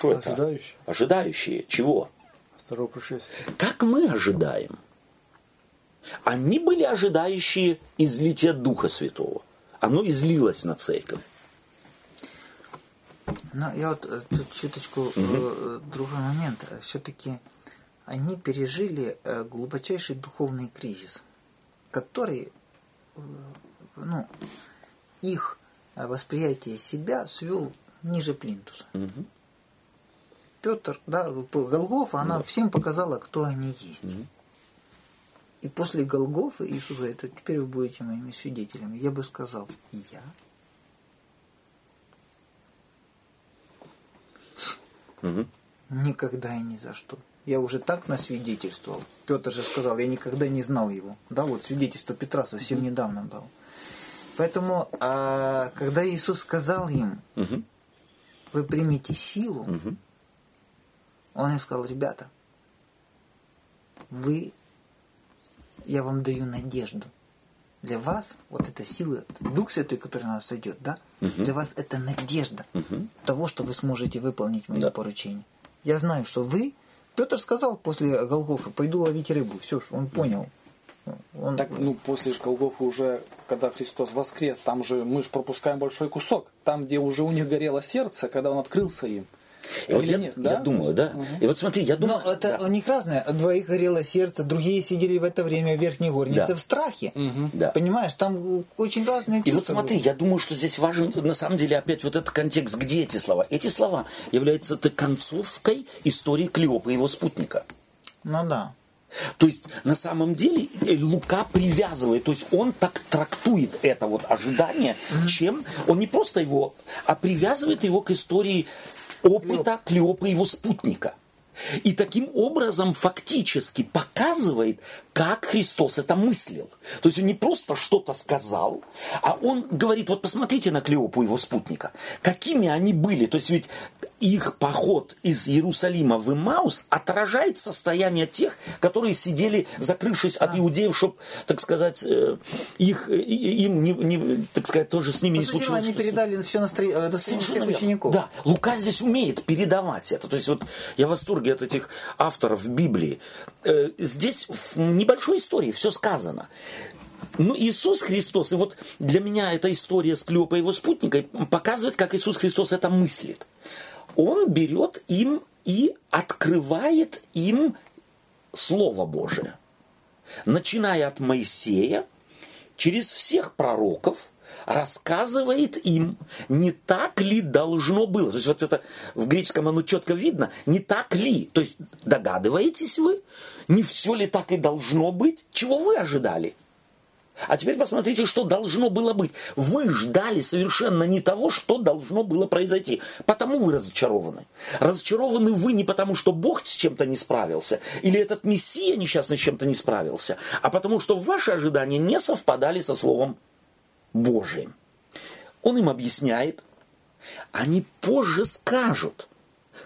Что это? Ожидающие. Ожидающие. Чего? Второго пришествия. Как мы ожидаем? Они были ожидающие излития Духа Святого. Оно излилось на церковь. Но я вот э, тут чуточку угу. другой момент. Все-таки они пережили э, глубочайший духовный кризис, который ну, их восприятие себя свел ниже плинтуса. Угу. Петр, да, Голгофа, она да. всем показала, кто они есть. Угу. И после Голгофа Иисус говорит, теперь вы будете моими свидетелями. Я бы сказал, я? Угу. Никогда и ни за что. Я уже так насвидетельствовал. Петр же сказал, я никогда не знал его. Да, вот свидетельство Петра совсем угу. недавно дал. Поэтому, а, когда Иисус сказал им, угу. вы примите силу, угу он им сказал, ребята, вы, я вам даю надежду. Для вас вот эта сила, Дух Святой, который на вас идет, да, угу. для вас это надежда угу. того, что вы сможете выполнить мои да. поручения. Я знаю, что вы, Петр сказал после Голгофа, пойду ловить рыбу. Все, он понял. Он... Так, ну, после же Голгофа уже, когда Христос воскрес, там же мы же пропускаем большой кусок. Там, где уже у них горело сердце, когда он открылся им. И вот я, нет, да? я думаю, да. Угу. И вот смотри, я думаю... Но это да. у них разное. Двоих горело сердце, другие сидели в это время в верхней горнице да. в страхе. Угу. Да. Понимаешь, там очень разные И вот смотри, были. я думаю, что здесь важен, на самом деле, опять вот этот контекст, где эти слова. Эти слова являются концовкой истории Клеопа и его спутника. Ну да. То есть на самом деле э, Лука привязывает, то есть он так трактует это вот ожидание, чем он не просто его, а привязывает его к истории опыта Клеопа и его спутника. И таким образом фактически показывает, как Христос это мыслил. То есть он не просто что-то сказал, а он говорит, вот посмотрите на Клеопу его спутника, какими они были. То есть ведь их поход из Иерусалима в Имаус отражает состояние тех, которые сидели, закрывшись от иудеев, чтобы, так сказать, э, их, им, не, не, так сказать, тоже с ними По не случилось. Они передали все настроение всех учеников. Да, Лука здесь умеет передавать это. То есть вот я в восторге от этих авторов Библии. Э, здесь в небольшой истории все сказано. Ну, Иисус Христос, и вот для меня эта история с Клеопой и его спутникой показывает, как Иисус Христос это мыслит он берет им и открывает им Слово Божие. Начиная от Моисея, через всех пророков, рассказывает им, не так ли должно было. То есть вот это в греческом оно четко видно, не так ли. То есть догадываетесь вы, не все ли так и должно быть, чего вы ожидали. А теперь посмотрите, что должно было быть. Вы ждали совершенно не того, что должно было произойти. Потому вы разочарованы. Разочарованы вы не потому, что Бог с чем-то не справился, или этот Мессия несчастный с чем-то не справился, а потому что ваши ожидания не совпадали со Словом Божиим. Он им объясняет. Они позже скажут,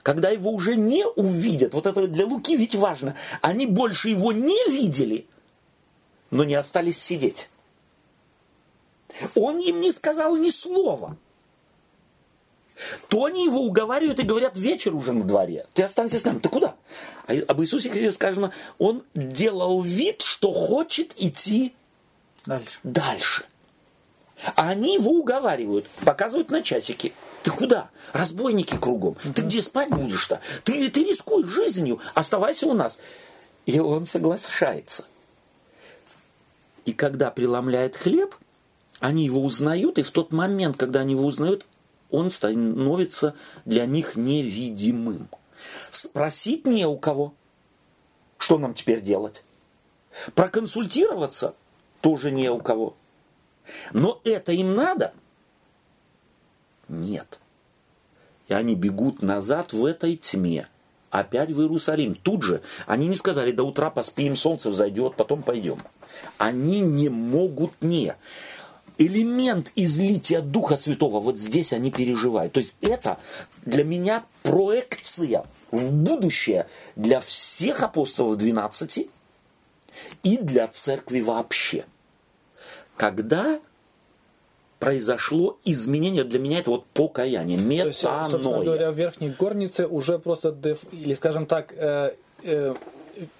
когда его уже не увидят. Вот это для Луки ведь важно. Они больше его не видели, но не остались сидеть. Он им не сказал ни слова. То они его уговаривают и говорят, вечер уже на дворе, ты останься с нами. Ты куда? А об Иисусе Христе сказано, он делал вид, что хочет идти дальше. дальше. А они его уговаривают, показывают на часики. Ты куда? Разбойники кругом. Ты где спать будешь-то? Ты, ты рискуй жизнью, оставайся у нас. И он соглашается. И когда преломляет хлеб, они его узнают, и в тот момент, когда они его узнают, он становится для них невидимым. Спросить не у кого, что нам теперь делать. Проконсультироваться тоже не у кого. Но это им надо? Нет. И они бегут назад в этой тьме. Опять в Иерусалим. Тут же они не сказали, до утра поспим, солнце взойдет, потом пойдем. Они не могут не. Элемент излития Духа Святого вот здесь они переживают. То есть это для меня проекция в будущее для всех апостолов 12 и для церкви вообще когда произошло изменение для меня это вот покаяние, метаноя. То есть, собственно говоря, в верхней горнице уже просто, деф, или скажем так, э, э,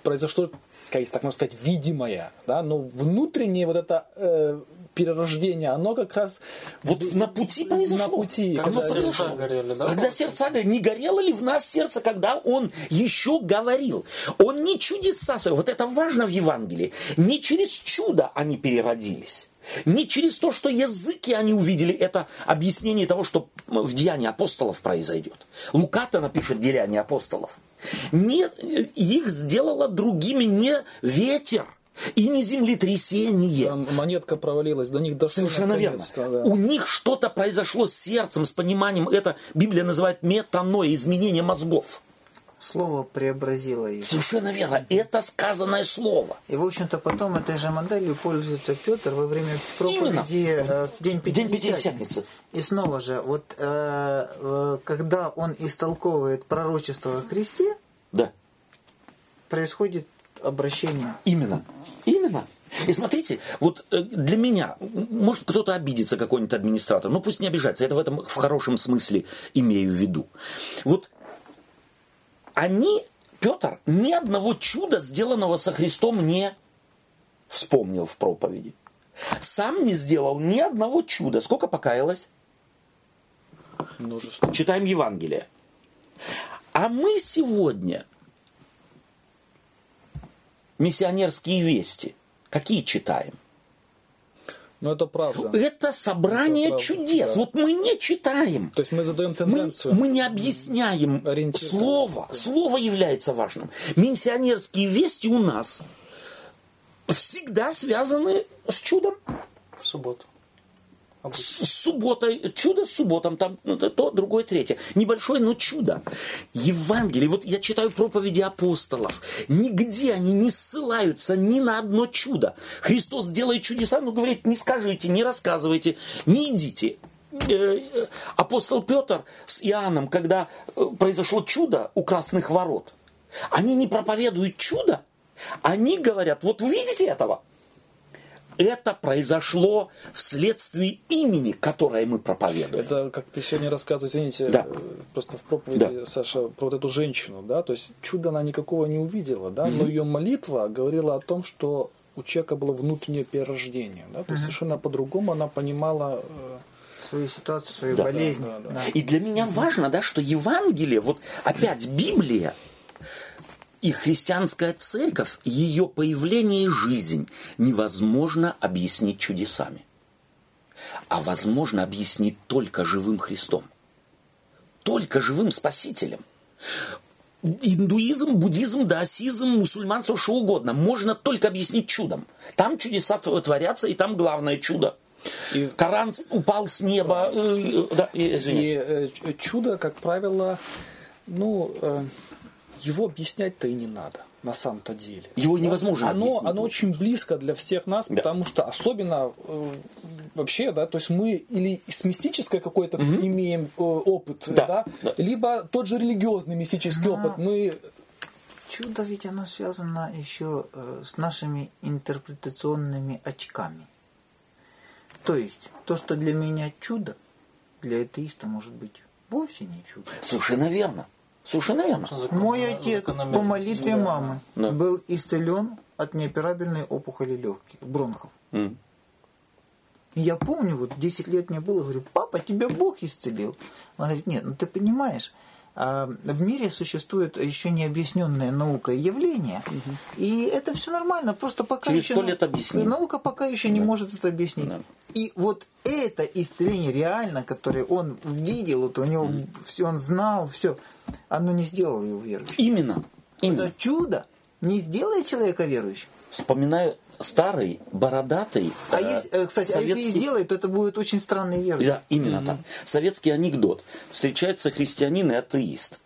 произошло, как так можно сказать, видимое, да, но внутреннее вот это э, перерождение, оно как раз вот на пути произошло. На пути. Когда оно сердца горели, да? Когда сердца горели. Не горело ли в нас сердце, когда он еще говорил? Он не чудеса, вот это важно в Евангелии, не через чудо они переродились. Не через то, что языки они увидели, это объяснение того, что в Деянии апостолов произойдет. Луката напишет Деяния апостолов. Не, их сделало другими не ветер, и не землетрясение. Там монетка провалилась, до них дошло. Совершенно верно. Да. У них что-то произошло с сердцем, с пониманием. Это Библия называет метаной, изменение мозгов. Слово преобразило их. Совершенно верно. Это сказанное слово. И, в общем-то, потом этой же моделью пользуется Петр во время проповеди э, в день Пятидесятницы. День Пятидесятницы. И снова же, вот э, э, когда он истолковывает пророчество о Христе, да. происходит обращение. Именно. Именно. И смотрите, вот э, для меня, может кто-то обидится, какой-нибудь администратор, но пусть не обижается, это в этом в хорошем смысле имею в виду. Вот они, Петр, ни одного чуда, сделанного со Христом, не вспомнил в проповеди. Сам не сделал ни одного чуда. Сколько покаялось? Множество. Читаем Евангелие. А мы сегодня миссионерские вести. Какие читаем? Ну, это правда. Это собрание это чудес. Да. Вот мы не читаем. То есть мы задаем тенденцию. Мы, мы не объясняем слово. Слово является важным. Миссионерские вести у нас всегда связаны с чудом. В субботу. С субботой, чудо с субботом, там ну, то, другое, третье. Небольшое, но чудо. Евангелие, вот я читаю проповеди апостолов, нигде они не ссылаются ни на одно чудо. Христос делает чудеса, но говорит, не скажите, не рассказывайте, не идите. Э, э, апостол Петр с Иоанном, когда э, произошло чудо у красных ворот, они не проповедуют чудо, они говорят, вот вы видите этого? Это произошло вследствие имени, которое мы проповедуем. Это, как ты сегодня рассказывал, извините, да. Э, просто в проповеди, да. Саша, про вот эту женщину, да, то есть чуда она никакого не увидела, да, mm-hmm. но ее молитва говорила о том, что у человека было внутреннее перерождение, да, то есть mm-hmm. совершенно по-другому она понимала э, свою ситуацию, свою да. болезнь. Да, да, да. И для меня важно, да, что Евангелие, вот опять Библия, и христианская церковь, ее появление и жизнь невозможно объяснить чудесами. А возможно объяснить только живым Христом. Только живым Спасителем. индуизм, буддизм, даосизм, мусульманство, что угодно. Можно только объяснить чудом. Там чудеса творятся, и там главное чудо. И... Коран упал с неба. Э, да, и э, чудо, как правило, ну, э, его объяснять-то и не надо на самом-то деле. Его невозможно оно, объяснить. Оно очень близко для всех нас, да. потому что особенно э, вообще, да, то есть мы или с мистической какой-то угу. имеем э, опыт, да, да, да, либо тот же религиозный мистический Но... опыт. Мы чудо ведь оно связано еще э, с нашими интерпретационными очками. То есть то, что для меня чудо, для атеиста может быть вовсе не чудо. Слушай, наверное. Совершенно верно. Мой отец по молитве мамы да. был исцелен от неоперабельной опухоли легких, бронхов. Mm. И я помню, вот 10 лет мне было, говорю, папа, тебя Бог исцелил. Он говорит, нет, ну ты понимаешь, в мире существует еще необъясненная наука и явление, угу. и это все нормально, просто пока Через еще лет объясним. наука пока еще да. не может это объяснить. Да. И вот это исцеление реально, которое он видел, вот у него mm. все, он знал, все, оно не сделало его верующим. Именно. Именно. Это чудо не сделает человека верующим. Вспоминаю старый, бородатый. А э, если, кстати, советский... а если и сделает, то это будет очень странный верующий. Да, именно mm-hmm. так. Советский анекдот. Встречается христианин и атеист.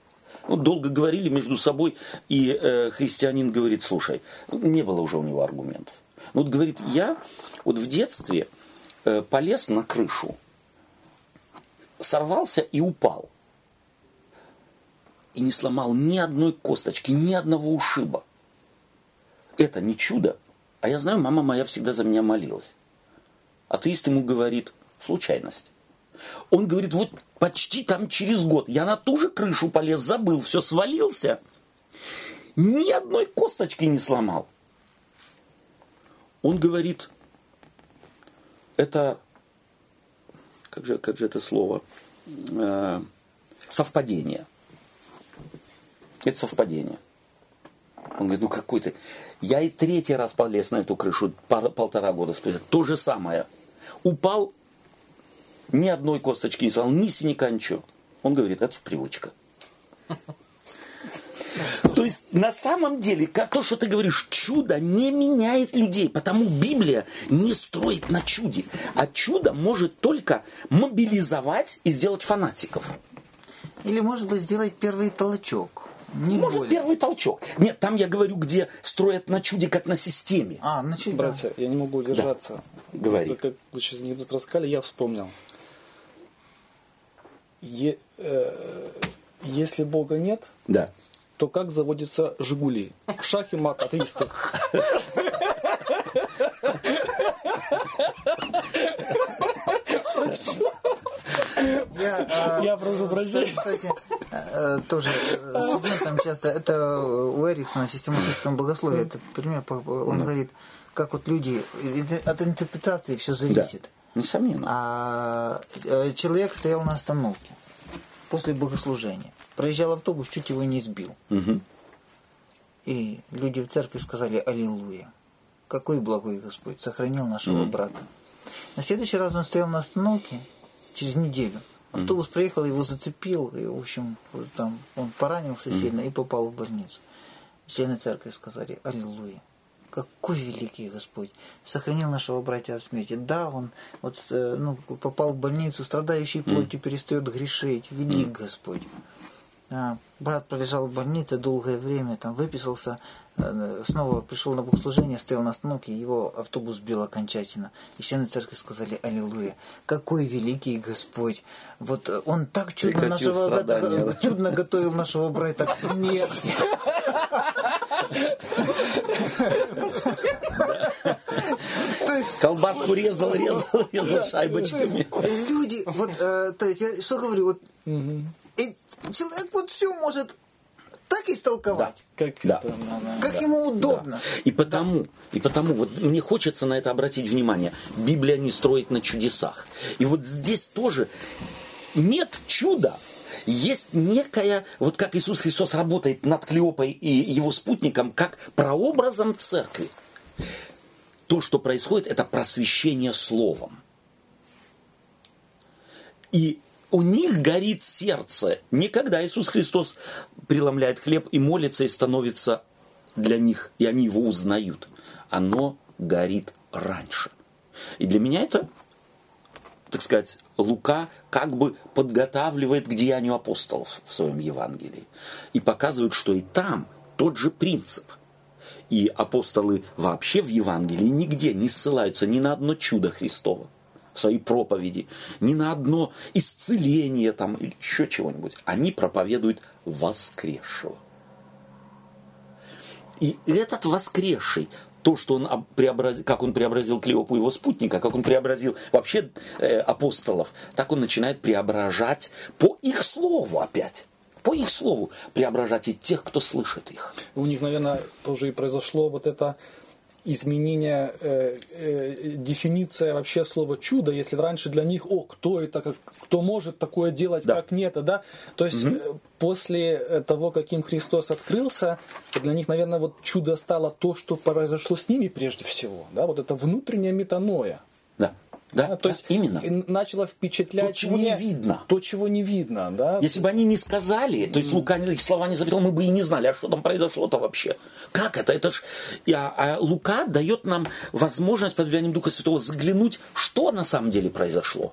Ну, долго говорили между собой, и э, христианин говорит, слушай, не было уже у него аргументов. Ну, вот говорит, я вот в детстве э, полез на крышу, сорвался и упал. И не сломал ни одной косточки, ни одного ушиба. Это не чудо, а я знаю, мама моя всегда за меня молилась. Атеист ему говорит, случайность. Он говорит, вот почти там через год я на ту же крышу полез, забыл, все свалился. Ни одной косточки не сломал. Он говорит, это, как же, как же это слово, э, совпадение. Это совпадение. Он говорит, ну какой ты. Я и третий раз полез на эту крышу пол, полтора года спустя. То же самое. Упал, ни одной косточки не сломал, ни синяка, ничего. Он говорит, это привычка. То есть на самом деле, то, что ты говоришь, чудо не меняет людей, потому Библия не строит на чуде, а чудо может только мобилизовать и сделать фанатиков. Или, может быть, сделать первый толчок. Не Может, более. первый толчок. Нет, там я говорю, где строят на чуде, как на системе. А, на чуде. Братья, я не могу удержаться. Да. Говори. Это, как вы сейчас не тут рассказали, я вспомнил. Е, э, если Бога нет, да. то как заводятся Жигули? Шах и мат, атеисты. [LAUGHS] Я, я прошу прощения. Кстати, э, тоже э, студентам часто, это у Эриксона систематическом богословии, этот пример, он говорит, как вот люди, от интерпретации все зависит. Да, несомненно. А э, человек стоял на остановке после богослужения. Проезжал автобус, чуть его не сбил. Угу. И люди в церкви сказали «Аллилуйя». Какой благой Господь сохранил нашего угу. брата. На следующий раз он стоял на остановке через неделю. Автобус mm приехал, его зацепил, и, в общем, там он поранился mm сильно и попал в больницу. Члены церкви сказали, аллилуйя. Какой великий Господь! Сохранил нашего братья от смерти. Да, он вот, э, ну, попал в больницу, страдающий плотью перестает грешить. Велик Господь. А, брат пролежал в больнице долгое время, там выписался, э, снова пришел на богослужение, стоял на остановке, его автобус сбил окончательно. И члены церкви сказали Аллилуйя. Какой великий Господь! Вот он так чудно, нашего, да. чудно готовил нашего брата к смерти. Колбаску резал, резал, резал шайбочками. Люди, вот, э, то есть, я что говорю, вот человек вот все может так истолковать. Да. Как, да. Это, как да. ему удобно. Да. И потому, да. и потому вот мне хочется на это обратить внимание. Библия не строит на чудесах. И вот здесь тоже нет чуда. Есть некая, вот как Иисус Христос работает над Клеопой и его спутником, как прообразом церкви. То, что происходит, это просвещение словом. И у них горит сердце. Не когда Иисус Христос преломляет хлеб и молится, и становится для них, и они его узнают. Оно горит раньше. И для меня это, так сказать, Лука как бы подготавливает к деянию апостолов в своем Евангелии. И показывает, что и там тот же принцип. И апостолы вообще в Евангелии нигде не ссылаются ни на одно чудо Христово своей проповеди, ни на одно исцеление там, или еще чего-нибудь. Они проповедуют воскресшего. И этот воскресший, то, что он преобразил, как он преобразил Клеопу его спутника, как он преобразил вообще э, апостолов, так он начинает преображать по их слову опять. По их слову преображать и тех, кто слышит их. У них, наверное, тоже и произошло вот это изменение э, э, дефиниция вообще слова чудо, если раньше для них, о, кто это, как, кто может такое делать, да. как нет, да, то есть угу. после того, каким Христос открылся, для них, наверное, вот чудо стало то, что произошло с ними прежде всего, да, вот это внутренняя метаноя. Да. Да, да, то есть именно. начало впечатлять то, чего не, не видно. То, чего не видно, да. Если бы они не сказали, то есть Лука их слова не записал, мы бы и не знали, а что там произошло-то вообще. Как это? Это ж... А, а Лука дает нам возможность под влиянием Духа Святого заглянуть, что на самом деле произошло.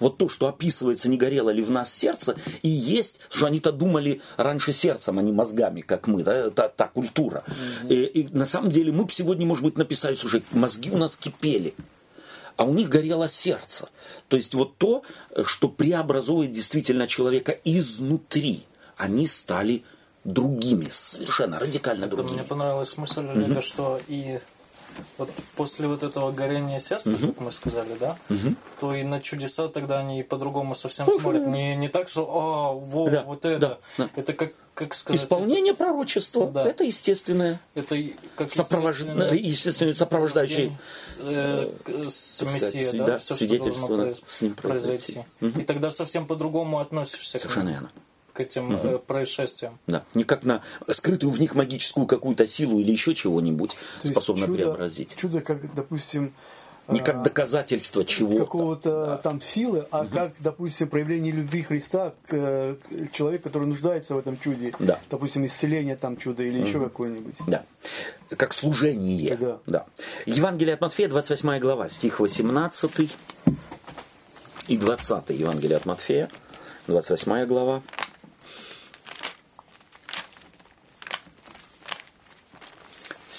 Вот то, что описывается, не горело ли в нас сердце, и есть, что они-то думали раньше сердцем, а не мозгами, как мы, да, это та культура. Mm-hmm. И, и на самом деле мы бы сегодня, может быть, написали, уже мозги у нас кипели а у них горело сердце. То есть вот то, что преобразует действительно человека изнутри. Они стали другими, совершенно радикально Это другими. Мне понравилась мысль, Олега, mm что и вот после вот этого горения сердца, угу. как мы сказали, да, угу. то и на чудеса тогда они по-другому совсем Слушай, смотрят. Не, не так, что, а, во, да, вот это. Да, да. Это как как сказать, Исполнение это... пророчества да. это естественное. Это как Сопровож... естественное, сопровождающее э, с Мессия, да, да, все, свидетельство произ... с ним произойти. Угу. И тогда совсем по-другому относишься Совершенно верно к этим угу. происшествиям. Да, не как на скрытую в них магическую какую-то силу или еще чего-нибудь способно преобразить. Чудо, как, допустим, не как а, доказательство чего-то. Какого-то да. там силы, а угу. как, допустим, проявление любви Христа к, к человеку, который нуждается в этом чуде. Да. Допустим, исцеление там чуда или угу. еще какое-нибудь. Да. Как служение. Да. да. Евангелие от Матфея, 28 глава, стих 18 и 20. Евангелие от Матфея, 28 глава.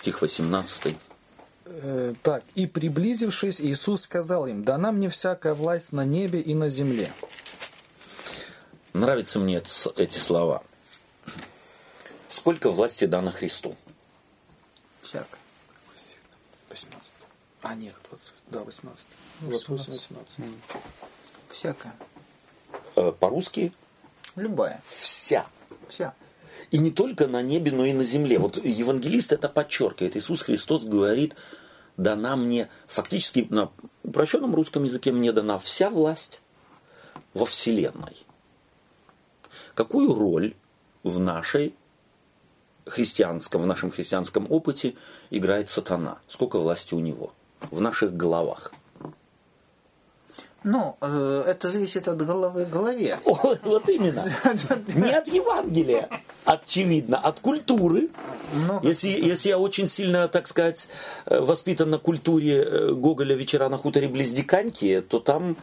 Стих 18. Э, так, и приблизившись, Иисус сказал им, дана мне всякая власть на небе и на земле. Нравятся мне это, эти слова. Сколько власти дано Христу? Всякое. 18. А, нет, 20, да, 18. 28, 18. Всякое. Э, по-русски? Любая. Вся. Вся. И не только на небе, но и на земле. Вот евангелист это подчеркивает. Иисус Христос говорит, дана мне, фактически на упрощенном русском языке мне дана вся власть во Вселенной. Какую роль в нашей христианском, в нашем христианском опыте играет сатана? Сколько власти у него в наших головах? Ну, э, это зависит от головы к голове. О, вот именно. [LAUGHS] Не от Евангелия, очевидно, от культуры. Ну, если, если я очень сильно, так сказать, э, воспитан на культуре э, Гоголя «Вечера на хуторе близ Диканьки», то там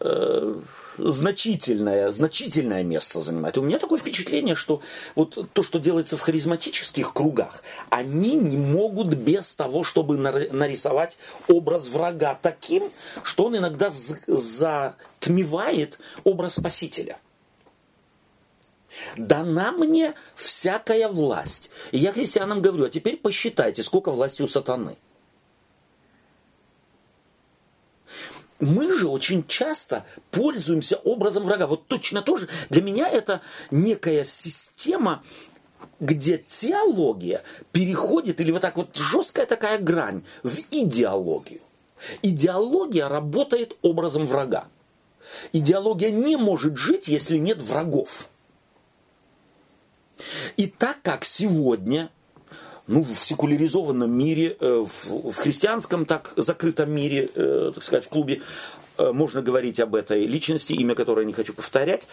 э, значительное, значительное место занимает. И у меня такое впечатление, что вот то, что делается в харизматических кругах, они не могут без того, чтобы нарисовать образ врага таким, что он иногда затмевает образ спасителя. Дана мне всякая власть. И я христианам говорю, а теперь посчитайте, сколько власти у сатаны – мы же очень часто пользуемся образом врага. Вот точно тоже для меня это некая система, где теология переходит, или вот так вот жесткая такая грань, в идеологию. Идеология работает образом врага. Идеология не может жить, если нет врагов. И так как сегодня ну, в секуляризованном мире, э, в, в христианском так закрытом мире, э, так сказать, в клубе, э, можно говорить об этой личности, имя которой не хочу повторять,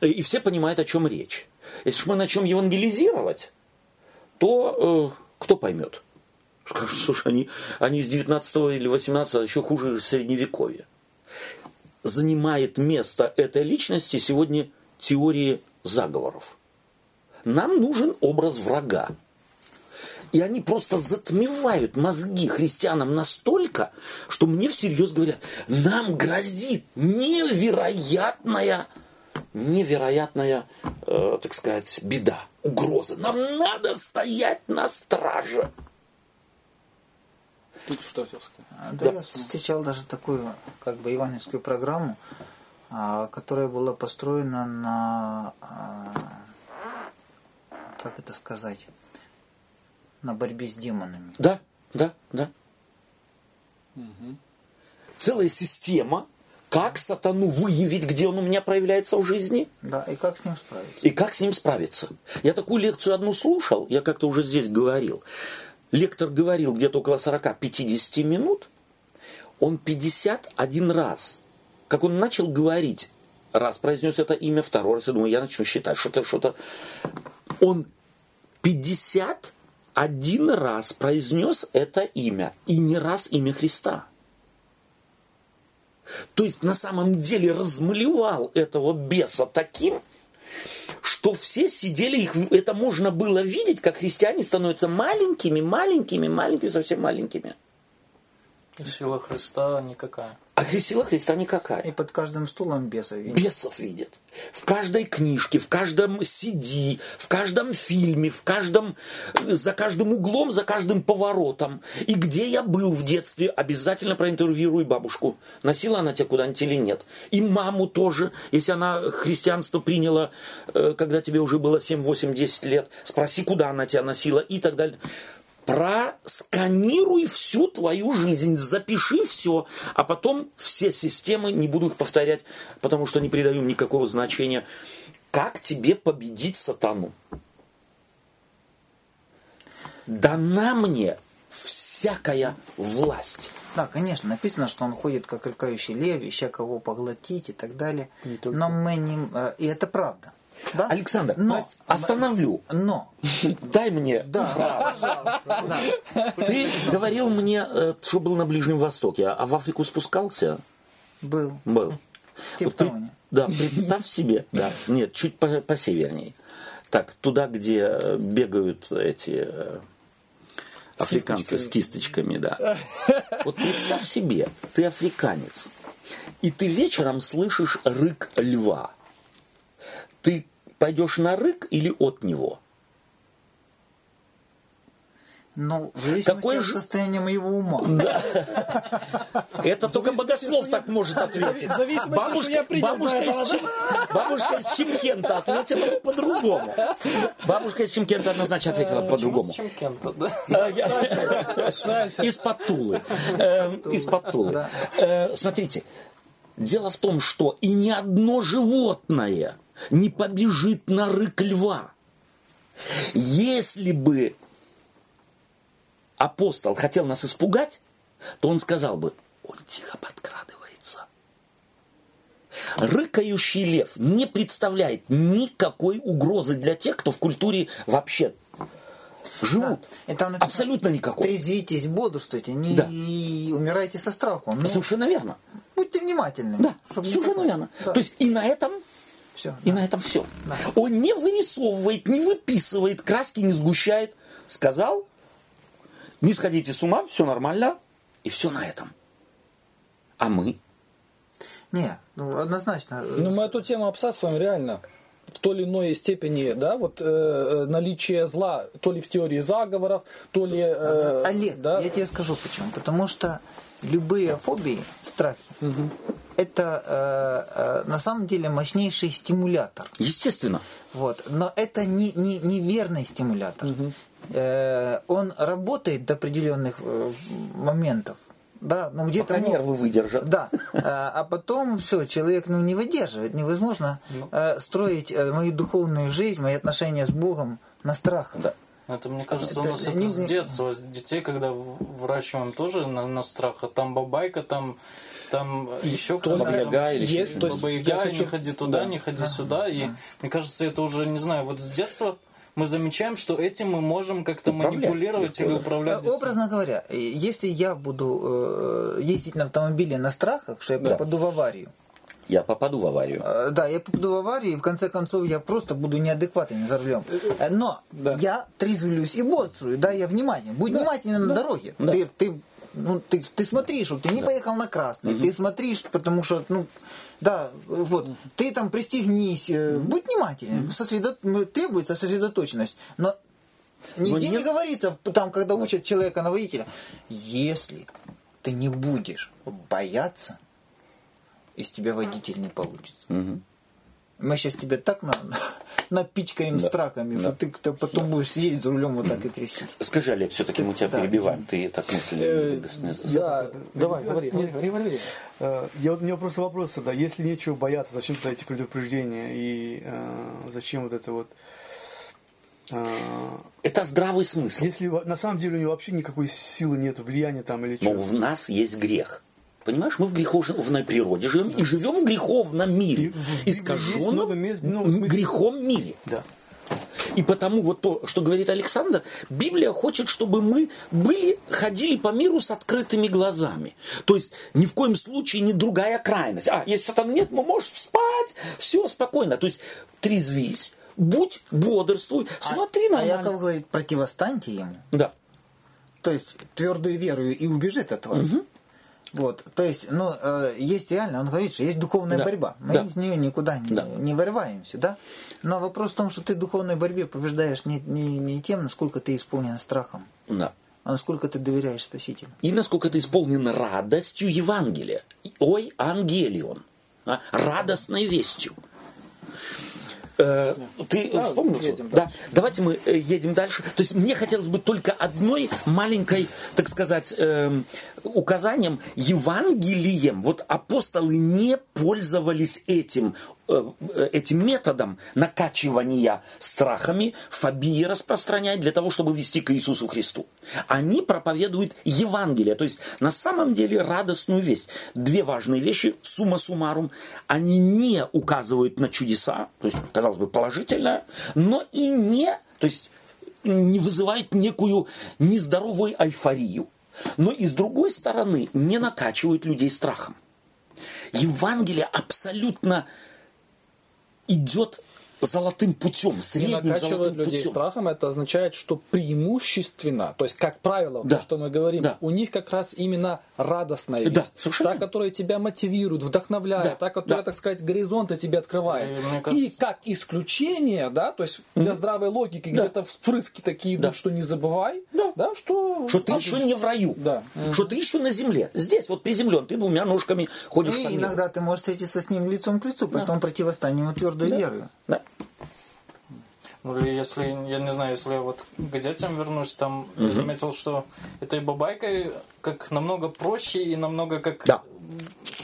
и все понимают, о чем речь. Если же мы начнем евангелизировать, то э, кто поймет? Скажут, слушай, они, они с 19 или 18 еще хуже средневековья. Занимает место этой личности сегодня теории заговоров. Нам нужен образ врага. И они просто затмевают мозги христианам настолько, что мне всерьез говорят, нам грозит невероятная, невероятная, э, так сказать, беда, угроза. Нам надо стоять на страже. Тут что хотел сказать? Да, да, я встречал даже такую, как бы, евангельскую программу, а, которая была построена на, а, как это сказать, на борьбе с демонами. Да, да, да. Угу. Целая система, как сатану выявить, где он у меня проявляется в жизни. Да, и как с ним справиться. И как с ним справиться. Я такую лекцию одну слушал, я как-то уже здесь говорил. Лектор говорил где-то около 40-50 минут, он 51 раз, как он начал говорить, раз произнес это имя, второй раз, я думаю, я начну считать, что-то, что-то. Он 50 один раз произнес это имя, и не раз имя Христа. То есть на самом деле размалевал этого беса таким, что все сидели, их, это можно было видеть, как христиане становятся маленькими, маленькими, маленькими, совсем маленькими. Сила Христа никакая. А сила Христа никакая. И под каждым стулом бесов видят. Бесов видят. В каждой книжке, в каждом CD, в каждом фильме, в каждом, за каждым углом, за каждым поворотом. И где я был в детстве, обязательно проинтервьюируй бабушку. Носила она тебя куда-нибудь или нет. И маму тоже, если она христианство приняла, э, когда тебе уже было 7, 8, 10 лет. Спроси, куда она тебя носила и так далее просканируй всю твою жизнь, запиши все, а потом все системы, не буду их повторять, потому что не придаю никакого значения, как тебе победить сатану. Дана мне всякая власть. Да, конечно, написано, что он ходит как рыкающий лев, ища кого поглотить и так далее. Но мы не... Э, и это правда. Да? Александр, но, остановлю. Но. Дай мне. Да, пожалуйста. Ты говорил мне, э, что был на Ближнем Востоке, а в Африку спускался? Был. Был. Вот при... Да, представь себе, да, нет, чуть по, по северней. Так, туда, где э, бегают эти э, африканцы с кисточками, да. Вот представь себе, ты африканец, и ты вечером слышишь рык льва. Пойдешь на рык или от него? Ну, в от же... состояния моего ума. Да. Это только богослов так может [LAUGHS] ответить. Бабушка, бабушка, из Чем... бабушка из Чемкента ответила по-другому. Бабушка из Чемкента однозначно ответила по-другому. Из-под Тулы. Эм, из-под Тулы. Э, смотрите, дело в том, что и ни одно животное не побежит на рык льва. Если бы апостол хотел нас испугать, то он сказал бы, он тихо подкрадывается. Рыкающий лев не представляет никакой угрозы для тех, кто в культуре вообще живут. Да. И там написано, Абсолютно никакой. Трезвитесь, бодрствуйте, не да. умирайте со страху. Ну, Совершенно верно. Будьте внимательны. Да, совершенно верно. Да. То есть и на этом все. И да. на этом все. Да. Он не вырисовывает, не выписывает, краски не сгущает. Сказал, не сходите с ума, все нормально, и все на этом. А мы? Не, ну однозначно. Ну мы эту тему обсасываем реально в той или иной степени, да, вот э, э наличие зла, то ли в теории заговоров, то ли... Э, Олег, да? я тебе скажу почему. Потому что любые фобии, страхи, угу. Это э, э, на самом деле мощнейший стимулятор. Естественно. Вот. Но это не, не, не верный стимулятор. Угу. Э, он работает до определенных э, моментов. Да, ну где-то Пока нервы выдержат. Да, а, а потом все, человек ну, не выдерживает. Невозможно ну. э, строить э, мою духовную жизнь, мои отношения с Богом на страх. Да. Это, мне кажется, это, у нас это, это с детства. С детей, когда выращиваем тоже на, на страх. А там бабайка, там там еще кто-то Баба или есть, то есть Баба Яга, хочу... не ходи туда, да. не ходи да. сюда. Да. И мне кажется, это уже, не знаю, вот с детства мы замечаем, что этим мы можем как-то манипулировать или управлять. Детьми. Образно говоря, если я буду э, ездить на автомобиле на страхах, что я да. попаду в аварию, я попаду в аварию. Э, да, я попаду в аварию, и в конце концов я просто буду неадекватен за рулем. Э, но да. я трезвлюсь и бодрствую, да, я внимание. Будь да. внимательным да. на дороге. Да. Ты, ты, ну, ты, ты смотри, чтобы ты не да. поехал на красный. Угу. Ты смотришь, потому что, ну, да, вот, угу. ты там пристегнись, угу. будь внимательным, угу. сосредо... Ну, требуется сосредоточенность. Но нигде не говорится, там, когда учат человека на водителя, если ты не будешь бояться, из тебя водитель не получится. Угу. Мы сейчас тебя так на, [LAUGHS] напичкаем да. страхами, да. что ты потом будешь сидеть за рулем вот так и трясти. Скажи, Олег, все-таки мы тебя да. перебиваем. Ты так мысли э, Да, давай, говори, говори, говори. Э, я, у меня просто вопрос тогда. Если нечего бояться, зачем тогда эти предупреждения и э, зачем вот это вот... Это здравый смысл. Если на самом деле у него вообще никакой силы нет, влияния там или что. Но в нас есть грех. Понимаешь, мы в греховной природе живем и живем в греховном мире, искаженном грехом мире. Да. И потому вот то, что говорит Александр, Библия хочет, чтобы мы были, ходили по миру с открытыми глазами. То есть ни в коем случае не другая крайность. А, если сатаны нет, мы можем спать, все спокойно. То есть трезвись, будь, бодрствуй, а, смотри на. А Яков говорит, противостаньте ему. Да. То есть твердую верою и убежит от вас. Угу. Вот, то есть, ну, э, есть реально, он говорит, что есть духовная да. борьба. Мы да. из нее никуда не, да. не вырываемся, да? Но вопрос в том, что ты в духовной борьбе побеждаешь не, не, не тем, насколько ты исполнен страхом. Да. А насколько ты доверяешь Спасителю. И насколько ты исполнен радостью Евангелия. Ой, ангелион. А? Радостной вестью. Э, ты да, вспомнил? Едем да. Давайте мы э, едем дальше. То есть мне хотелось бы только одной маленькой, так сказать, э, указанием Евангелием. Вот апостолы не пользовались этим Э, этим методом накачивания страхами фобии распространять для того, чтобы вести к Иисусу Христу. Они проповедуют Евангелие, то есть на самом деле радостную весть. Две важные вещи, сумма суммарум, они не указывают на чудеса, то есть, казалось бы, положительное, но и не, то есть не вызывают некую нездоровую эйфорию, но и с другой стороны не накачивают людей страхом. Евангелие абсолютно идет золотым путем, средним не накачивают людей путем. страхом, это означает, что преимущественно, то есть, как правило, да. то, что мы говорим, да. у них как раз именно радостная весть. Да, совершенно. Та, которая тебя мотивирует, вдохновляет, да. та, которая, да. так сказать, горизонты тебе открывает. И, кажется... и как исключение, да, то есть для здравой логики да. где-то вспрыски такие идут, да. что не забывай, да, да что... Что ты еще не в раю, да. что ты еще на земле. Здесь вот приземлен, ты двумя ножками ходишь и по миру. иногда ты можешь встретиться с ним лицом к лицу, потом да. противостань ему твердой да. верою. Да. Ну, если, я не знаю, если я вот к детям вернусь, там угу. я заметил, что этой бабайкой как намного проще и намного как да.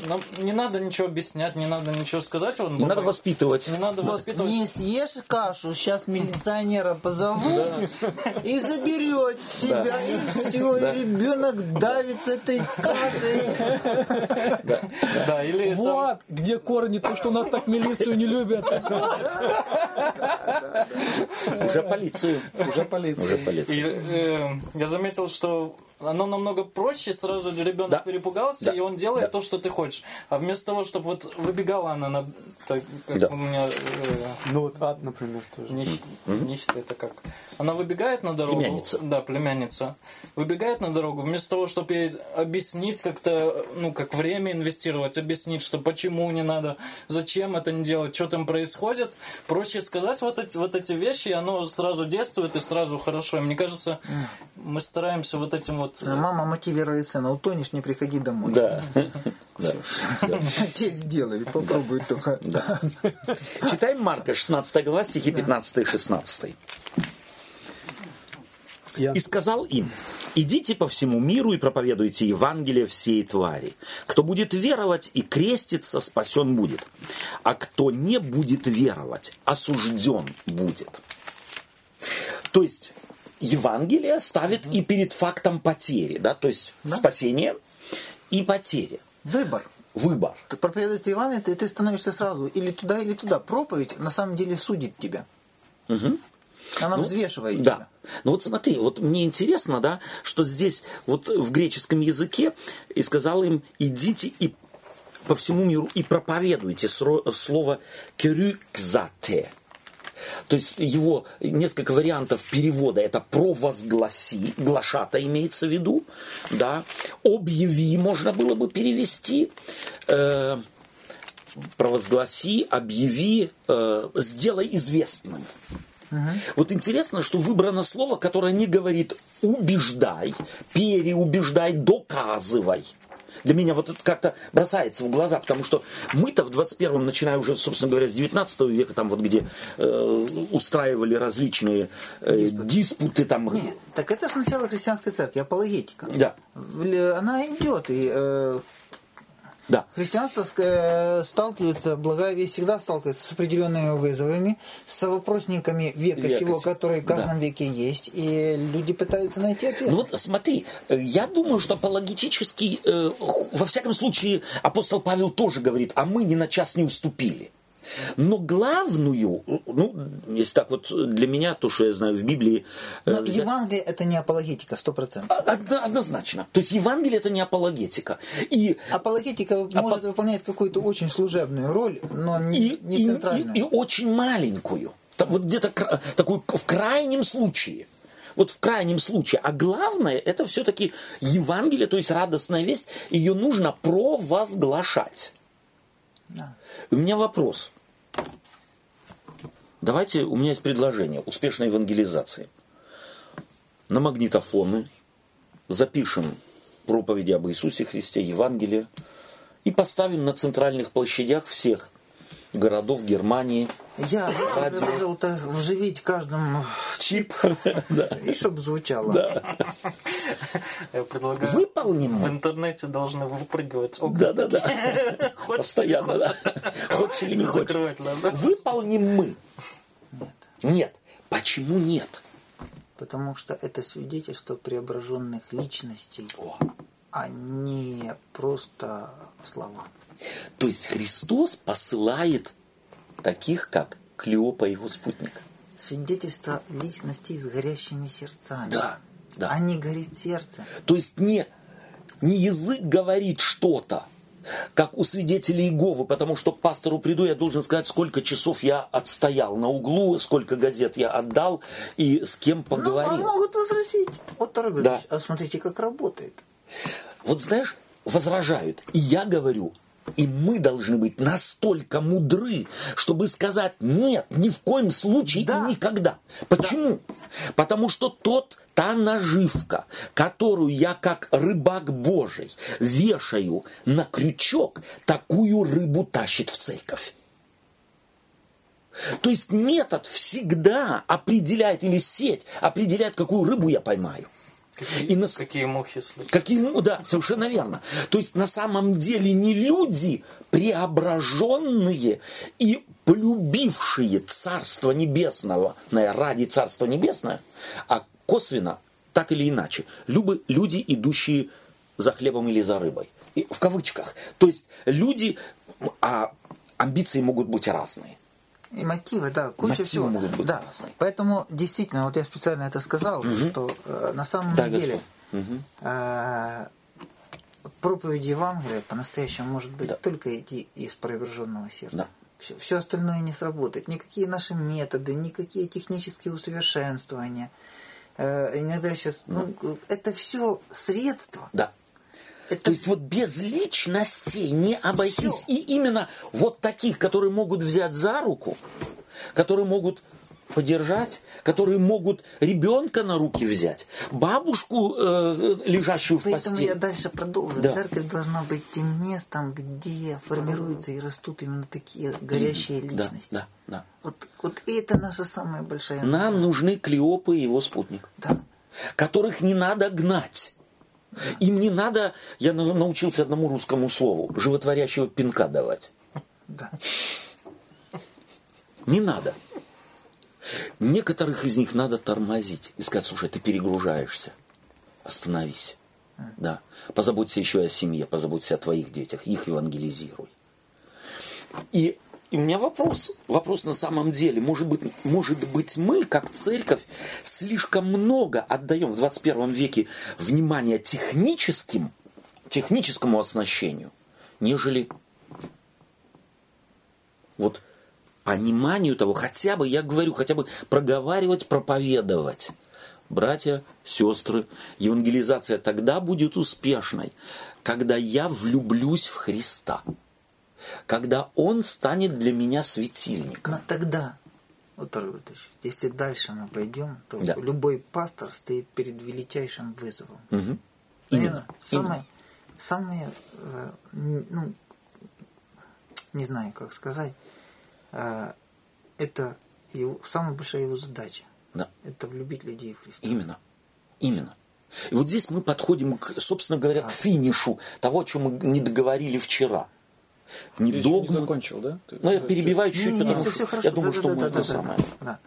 Нам не надо ничего объяснять, не надо ничего сказать. Он не надо воспитывать. Не надо вот воспитывать. Не съешь кашу, сейчас милиционера позову и заберет тебя, и все, и ребенок давится этой кашей. Да, или вот где корни, то, что у нас так милицию не любят. Уже полицию. Уже полицию. Уже полицию. Э, я заметил, что оно намного проще, сразу ребенок да. перепугался, да. и он делает да. то, что ты хочешь. А вместо того, чтобы вот выбегала она на так, как да. у меня. Э, ну вот ад, например, тоже. Нищ, mm-hmm. Нищета это как? Она выбегает на дорогу. Племянница. Да, племянница. Выбегает на дорогу, вместо того, чтобы ей объяснить как-то, ну, как время инвестировать, объяснить, что почему не надо, зачем это не делать, что там происходит, проще сказать вот эти, вот эти вещи, и оно сразу действует и сразу хорошо. И мне кажется, мы стараемся вот этим вот вот... Мама мотивирует сына, утонешь, не приходи домой. Да. [LAUGHS] [LAUGHS] Те сделали, попробуй только. Читаем Марка, 16 глава, стихи 15 и 16. И сказал им, идите по всему миру и проповедуйте Евангелие всей твари. Кто будет веровать и креститься, спасен будет. А кто не будет веровать, осужден будет. То есть Евангелие ставит и перед фактом потери, да, то есть да? спасение и потеря. Выбор. Выбор. Ты проповедуешь Евангелие, ты, ты становишься сразу или туда, или туда. Проповедь на самом деле судит тебя. Угу. Она ну, взвешивает да. тебя. Ну вот смотри, вот мне интересно, да, что здесь вот в греческом языке и сказал им, идите и по всему миру и проповедуйте слово «керюкзате». То есть его несколько вариантов перевода. Это провозгласи, глашата имеется в виду, да. Объяви можно было бы перевести. Э, провозгласи, объяви, э, сделай известным. Угу. Вот интересно, что выбрано слово, которое не говорит убеждай, переубеждай, доказывай для меня вот это как-то бросается в глаза, потому что мы-то в 21-м, начиная уже, собственно говоря, с 19 века, там вот где э, устраивали различные э, диспуты. диспуты там. Нет, так это сначала христианская церковь, апологетика. Да. Она идет, и э, да. Христианство э, сталкивается, благая весть всегда сталкивается с определенными вызовами, с вопросниками века, века сего, которые в каждом да. веке есть, и люди пытаются найти ответ. Ну вот смотри, э, я думаю, что апологетический, э, во всяком случае, апостол Павел тоже говорит, а мы ни на час не уступили. Но главную, ну, если так вот для меня, то, что я знаю в Библии... Но э, Евангелие это не апологетика, сто процентов. А, однозначно. То есть Евангелие это не апологетика. И... Апологетика Апо... может выполнять какую-то очень служебную роль, но не, и, не центральную. И, и, и очень маленькую. Вот где-то такую в крайнем случае. Вот в крайнем случае. А главное, это все-таки Евангелие, то есть радостная весть, ее нужно провозглашать. Да. У меня вопрос. Давайте, у меня есть предложение успешной евангелизации. На магнитофоны запишем проповеди об Иисусе Христе, Евангелие, и поставим на центральных площадях всех городов Германии. Я предложил то вживить каждому чип, [LAUGHS] и чтобы звучало. Я предлагаю. Выполним. В интернете должны выпрыгивать Да, да, да. Постоянно, да. Хочешь или не хочешь. Выполним мы. Нет. Нет. Почему нет? Потому что это свидетельство преображенных личностей, а не просто слова. То есть Христос посылает таких, как Клеопа и его спутник. Свидетельство личности с горящими сердцами. Да, да. А не горит сердце. То есть не, не язык говорит что-то, как у свидетелей Иеговы, потому что к пастору приду, я должен сказать, сколько часов я отстоял на углу, сколько газет я отдал и с кем поговорил. Ну, а могут возразить. Вот, дорогой да. а смотрите, как работает. Вот знаешь, возражают. И я говорю, и мы должны быть настолько мудры, чтобы сказать нет, ни в коем случае да. и никогда. Почему? Да. Потому что тот, та наживка, которую я как рыбак Божий вешаю на крючок, такую рыбу тащит в церковь. То есть метод всегда определяет, или сеть определяет, какую рыбу я поймаю. Какие, и на... какие мухи слышат. Какие, ну, да, совершенно верно. То есть на самом деле не люди преображенные и полюбившие Царство Небесного ради Царства Небесного, а косвенно, так или иначе, любы, люди, идущие за хлебом или за рыбой. И в кавычках. То есть люди, а амбиции могут быть разные. И мотивы, да, куча мотивы всего. Могут быть да. разные. Поэтому действительно, вот я специально это сказал, угу. что э, на самом да, деле угу. э, проповедь Евангелия по-настоящему может быть да. только идти из преображенного сердца. Да. Все, все остальное не сработает. Никакие наши методы, никакие технические усовершенствования. Э, иногда сейчас, ну, это все средства. Да это... То есть вот без личностей не обойтись. Все. И именно вот таких, которые могут взять за руку, которые могут подержать, которые могут ребенка на руки взять, бабушку, э, лежащую Поэтому в постели. я дальше продолжу. Да. Церковь должна быть тем местом, где формируются и растут именно такие горящие личности. Да, да, да. Вот, вот это наша самая большая... Нам нужны Клеопы и его спутник. Да. Которых не надо гнать. Им не надо, я научился одному русскому слову, животворящего пинка давать. Да. Не надо. Некоторых из них надо тормозить и сказать, слушай, ты перегружаешься, остановись. Да. Позаботься еще о семье, позаботься о твоих детях, их евангелизируй. И, и у меня вопрос, вопрос на самом деле, может быть, может быть мы, как церковь, слишком много отдаем в 21 веке внимания техническим, техническому оснащению, нежели вот пониманию того, хотя бы, я говорю, хотя бы проговаривать, проповедовать. Братья, сестры, евангелизация тогда будет успешной, когда я влюблюсь в Христа, когда Он станет для меня светильником. Но тогда, вот, если дальше мы пойдем, то да. любой пастор стоит перед величайшим вызовом. Угу. Именно. Самое, самое, э, ну, не знаю, как сказать, э, это его, самая большая его задача. Да. Это влюбить людей в Христа. Именно. Именно. И вот здесь мы подходим, к, собственно говоря, к финишу того, о чем мы не договорили вчера. Не Ты догмы. не закончил, да? Ты, ну, я перебиваю чуть-чуть, потому не, что я думаю, да, что да, мы да, это да, самое. Да.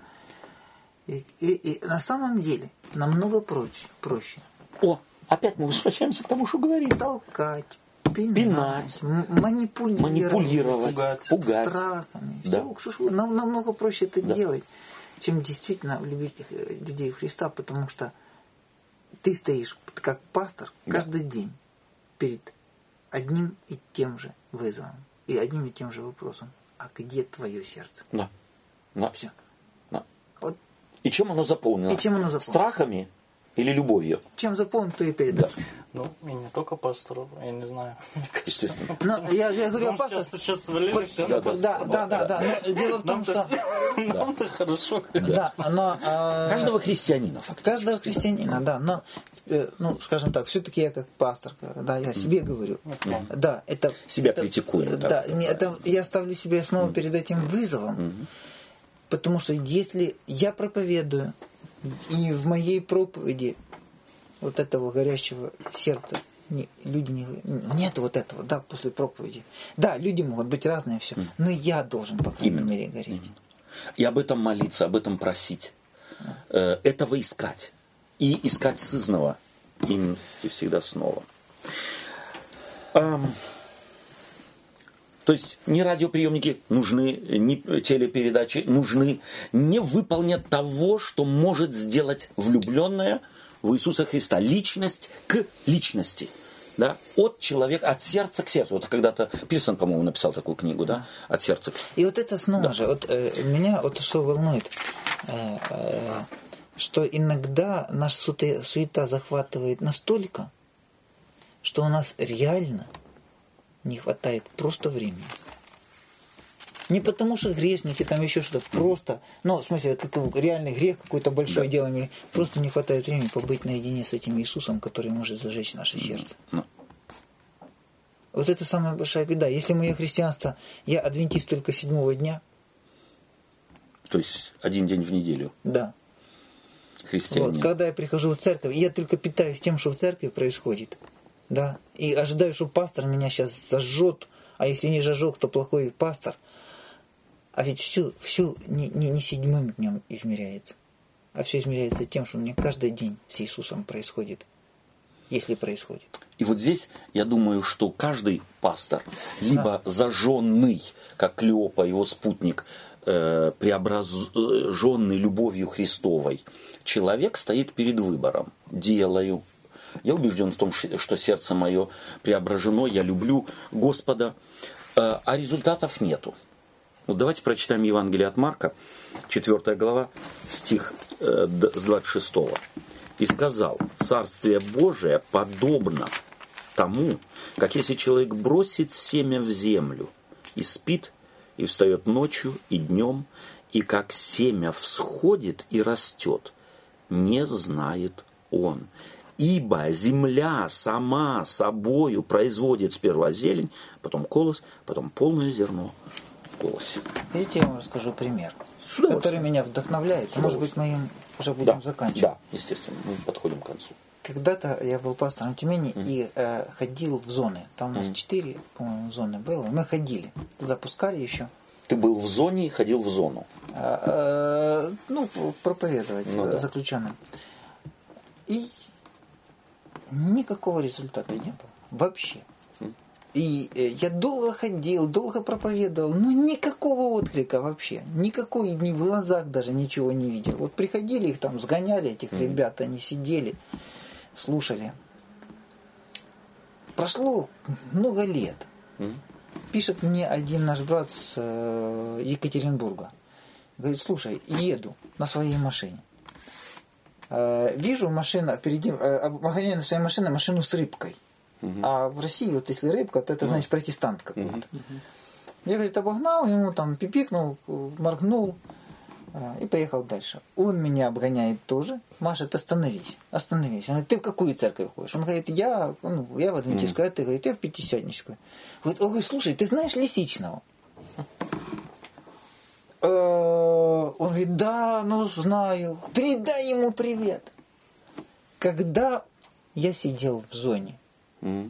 И, и, и на самом деле намного проще, проще. О, опять мы возвращаемся к тому, что говорили. Толкать, пинать, пинать манипулировать, манипулировать пугать, пугать. страхами. Да. Все, нам, намного проще это да. делать чем действительно любить людей Христа, потому что ты стоишь как пастор каждый да. день перед одним и тем же вызовом и одним и тем же вопросом. А где твое сердце? Да. да. Все. Да. Вот. И чем оно заполнено? И чем оно заполнено? Страхами или любовью? Чем заполнен, то и передашь. Да. Ну, и не только пастору, я не знаю. [LAUGHS] Ну, я, я говорю о пастору. Сейчас, сейчас свалили все да, да, да, да, да. Но дело в том, что... [LAUGHS] Нам-то хорошо. Да, но... Каждого христианина, фактически. Каждого христианина, да. Но, ну, скажем так, все-таки я как пастор, да, я себе говорю. Да, это... Себя критикую. Да, это я ставлю себя снова перед этим вызовом. Потому что если я проповедую, и в моей проповеди вот этого горящего сердца не, люди не нет вот этого, да, после проповеди. Да, люди могут быть разные все, но я должен, по крайней Именно. мере, гореть. Именно. И об этом молиться, об этом просить. Да. Э, этого искать. И искать сызного им и всегда снова. Эм, то есть не радиоприемники нужны, не телепередачи нужны, не выполнят того, что может сделать влюбленная – в Иисуса Христа. Личность к личности. Да? От человека, от сердца к сердцу. Вот когда-то Пирсон, по-моему, написал такую книгу, да? От сердца к сердцу. И вот это снова да. же, вот э, меня вот что волнует, э, э, что иногда наша суета, суета захватывает настолько, что у нас реально не хватает просто времени. Не потому что грешники, там еще что-то, просто, ну, в смысле, как реальный грех, какое-то большое да. дело, просто не хватает времени побыть наедине с этим Иисусом, который может зажечь наше сердце. No. Вот это самая большая беда. Если мое христианство, я адвентист только седьмого дня. То есть один день в неделю. Да. Христианин. Вот, когда я прихожу в церковь, я только питаюсь тем, что в церкви происходит. Да. И ожидаю, что пастор меня сейчас зажжет, а если не зажег, то плохой пастор. А ведь все, все не, не, не седьмым днем измеряется, а все измеряется тем, что у меня каждый день с Иисусом происходит, если происходит. И вот здесь я думаю, что каждый пастор, либо да. зажженный, как Клеопа, его спутник, э, преображенный любовью Христовой, человек стоит перед выбором. Делаю. Я убежден в том, что сердце мое преображено, я люблю Господа, э, а результатов нету. Вот давайте прочитаем Евангелие от Марка, 4 глава, стих э, с 26. «И сказал, Царствие Божие подобно тому, как если человек бросит семя в землю и спит, и встает ночью и днем, и как семя всходит и растет, не знает он. Ибо земля сама собою производит сперва зелень, потом колос, потом полное зерно, голосе. Видите, я вам расскажу пример, который меня вдохновляет. Может быть, мы им уже будем да, заканчивать. Да, естественно, мы подходим к концу. Когда-то я был пастором Тюмени mm. и э, ходил в зоны. Там у нас четыре, mm. по-моему, зоны было. Мы ходили. Туда пускали еще. Ты был в зоне и ходил в зону. А, э, ну, проповедовать ну, да. заключенным. И никакого результата не было. Вообще. И э, я долго ходил, долго проповедовал, но никакого отклика вообще. Никакой ни в глазах даже ничего не видел. Вот приходили их там, сгоняли этих mm-hmm. ребят, они сидели, слушали. Прошло много лет. Mm-hmm. Пишет мне один наш брат с э, Екатеринбурга. Говорит, слушай, еду на своей машине. Э, вижу машина, впереди, э, обгоняю на своей машине машину с рыбкой. Угу. А в России, вот если рыбка, то это значит протестант какой-то. Угу. Я, говорит, обогнал, ему там пипикнул, моргнул э, и поехал дальше. Он меня обгоняет тоже, машет, остановись, остановись. Он говорит, ты в какую церковь ходишь? Он говорит, я, ну, я в адвентистскую, а ты, говорит, я в пятидесятническую. Говорит, он говорит, слушай, ты знаешь Лисичного? Он говорит, да, ну знаю, передай ему привет. Когда я сидел в зоне, Mm.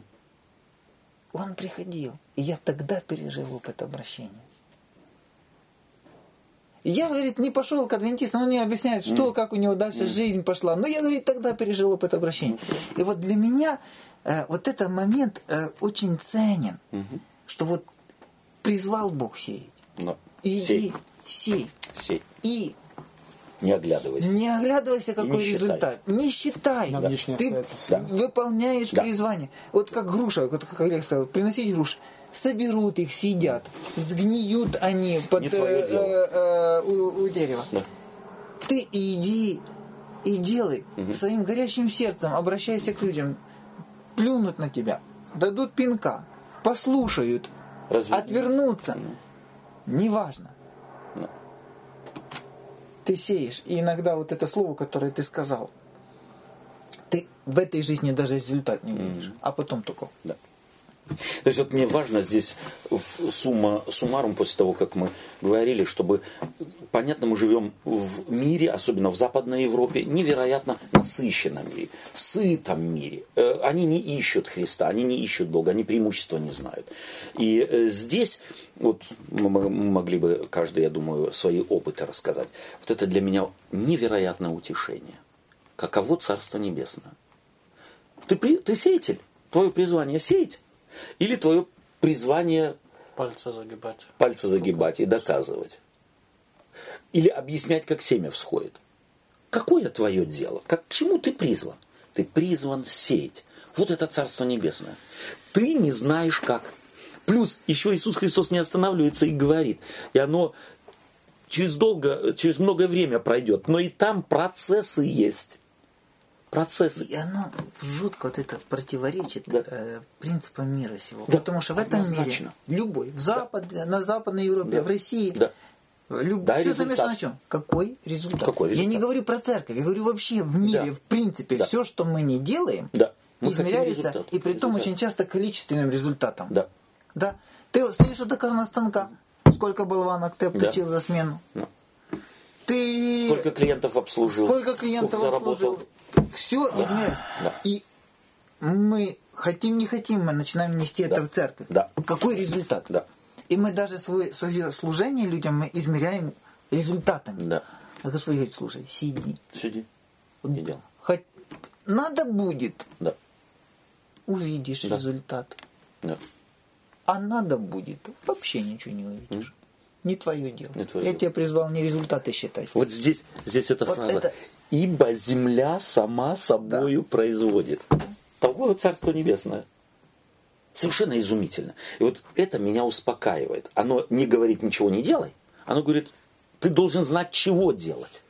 Он приходил, и я тогда пережил опыт обращения. Я, говорит, не пошел к адвентистам, он не объясняет, что, mm. как у него дальше mm. жизнь пошла. Но я, говорит, тогда пережил опыт обращения. И вот для меня э, вот этот момент э, очень ценен, mm-hmm. что вот призвал Бог сеять. No. Иди, сей. Сей. Сей. И не оглядывайся. Не оглядывайся, какой не результат. Считай. Не считай. Да. Ты да. выполняешь да. призвание. Вот как груша, вот как Олег сказал, приносить груш. Соберут их, съедят. Сгниют они под, э, э, э, у, у дерева. Да. Ты иди и делай. Угу. Своим горящим сердцем обращайся к людям. Плюнут на тебя. Дадут пинка. Послушают. Разве... Отвернутся. Угу. Неважно ты сеешь. И иногда вот это слово, которое ты сказал, ты в этой жизни даже результат не увидишь, mm-hmm. а потом только. Да. То есть вот мне важно здесь в сумма суммарум после того, как мы говорили, чтобы понятно, мы живем в мире, особенно в Западной Европе, невероятно насыщенном мире, сытом мире. Э, они не ищут Христа, они не ищут Бога, они преимущества не знают. И э, здесь вот мы могли бы каждый, я думаю, свои опыты рассказать. Вот это для меня невероятное утешение. Каково Царство Небесное? Ты, ты сеятель. Твое призвание сеять. Или твое призвание пальцы загибать. Пальцы загибать и доказывать. Или объяснять, как семя всходит. Какое твое дело? Как, к чему ты призван? Ты призван сеять. Вот это Царство Небесное. Ты не знаешь как. Плюс еще Иисус Христос не останавливается и говорит. И оно через долго, через многое время пройдет. Но и там процессы есть. Процессы. И оно жутко вот это противоречит да. э, принципам мира сего. Да. Потому что в этом Однозначно. мире любой, в Запад, да. на Западной Европе, да. в России, да. Люб... Да, все замешано на чем? Какой результат? Какой результат? Я не говорю про церковь, я говорю вообще в мире, да. в принципе, да. все, что мы не делаем, да. мы измеряется, и при том очень часто количественным результатом. Да. Да. Ты стоишь у токарного станка, сколько болванок ты обточил да. за смену? Да. Ты... Сколько клиентов обслужил? Сколько клиентов сколько обслужил? Заработал? Все да. измеряется. Да. И мы хотим, не хотим, мы начинаем нести да. это в церковь. Да. Какой результат? Да. И мы даже свое, свое служение людям мы измеряем результатами. Да. А Господь говорит, слушай, сиди. Сиди. И делай. Хоть надо будет. Да. Увидишь да. результат. Да. А надо будет, вообще ничего не увидишь. Не твое дело. Не твое Я дело. тебя призвал не результаты считать. Вот здесь, здесь эта вот фраза. Это... Ибо земля сама собою да. производит. Такое Царство Небесное. Совершенно изумительно. И вот это меня успокаивает. Оно не говорит ничего не делай. Оно говорит, ты должен знать, чего делать.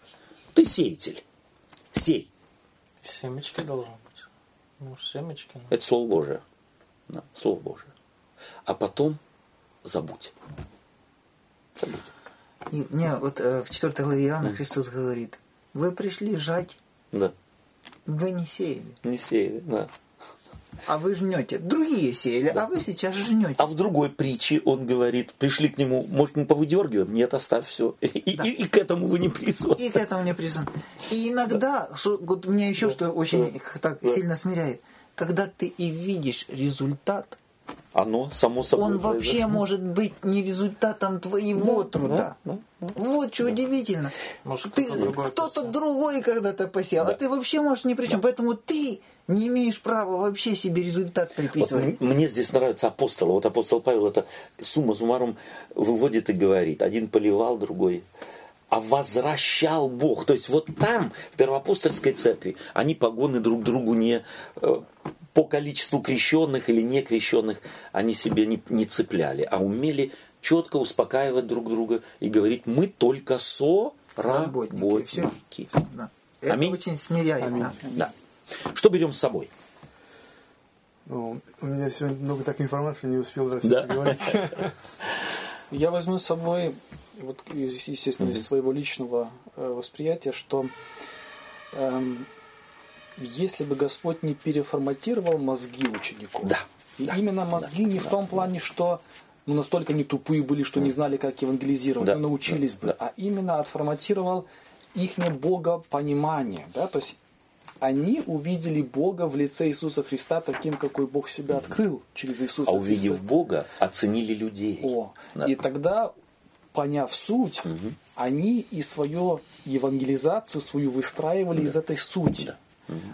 Ты сеятель. Сей. Семечки должны быть. Ну, семечки. Ну. Это Слово Божие. Да, Слово Божие. А потом забудь. Забудь. И мне вот э, в 4 главе Иоанна mm. Христос говорит, вы пришли жать. Да. Вы не сеяли. Не сеяли, да. А вы жнете. Другие сеяли, да. а вы сейчас жнете. А в другой притче он говорит, пришли к нему, может, мы повыдергиваем? Нет, оставь все. [LAUGHS] И, да. и, и к этому вы не призваны. И к этому не призван. И иногда, да. что, вот меня еще да. что очень да. так да. сильно смиряет, когда ты и видишь результат, оно само собой Он вообще произошло. может быть не результатом твоего Да, труда. да, да, Вот что удивительно. Может, ты, кто-то другой кто-то посеял. другой когда-то посеял, а ты вообще можешь ни при чем. Поэтому ты не имеешь права вообще себе результат Вот приписывать. м- мне здесь нравятся апостолы. Вот апостол Павел это сумма суммарум выводит и говорит. Один поливал, другой а возвращал Бог. То есть вот там, в Первоапостольской церкви, они погоны друг другу не э, по количеству крещенных или не крещенных, они себе не, не цепляли, а умели четко успокаивать друг друга и говорить, мы только соработники. Да. Это Аминь. очень смиряет. да. Да. Что берем с собой? Ну, у меня сегодня много так информации, не успел даже Да. поговорить. [LAUGHS] Я возьму с собой, вот, естественно, из своего личного э, восприятия, что эм, если бы Господь не переформатировал мозги учеников, Да, и да, именно мозги не в том плане, что ну, настолько не тупые были, что не знали, как евангелизировать, Да, но научились бы, да. а именно отформатировал их богопонимание. Да? То есть они увидели Бога в лице Иисуса Христа таким, какой Бог себя открыл через Иисуса А увидев Христа. Бога, оценили людей. О, Да. и тогда, поняв суть, они и свою евангелизацию свою выстраивали из этой сути.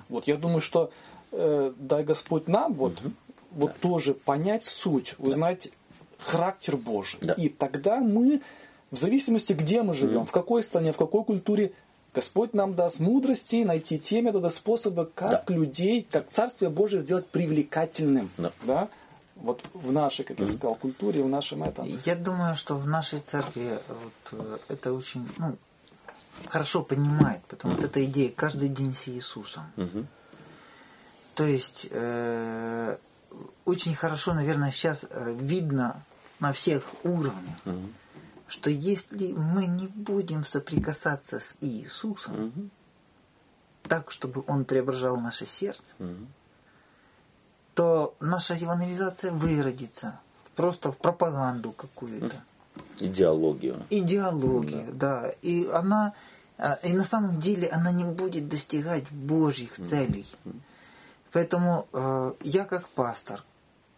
Вот я думаю, что э, дай Господь нам вот, вот тоже понять суть, узнать характер Божий. Да. И тогда мы, в зависимости, где мы живем, в какой стране, в какой культуре, Господь нам даст мудрости найти те методы, способы, как людей, как Царствие Божие сделать привлекательным. Да. Да? Вот в нашей, как я сказал, культуре, в нашем этом. Я думаю, что в нашей церкви вот, э, это очень ну, хорошо понимает, потому что эта идея каждый день с Иисусом. Мгм. То есть э, очень хорошо, наверное, сейчас э, видно на всех уровнях, что если мы не будем соприкасаться с Иисусом, так, чтобы Он преображал наше сердце, то наша евангелизация выродится просто в пропаганду какую-то Идеологию. идеологию, да. И она, и на самом деле она не будет достигать Божьих целей. Поэтому э, я как пастор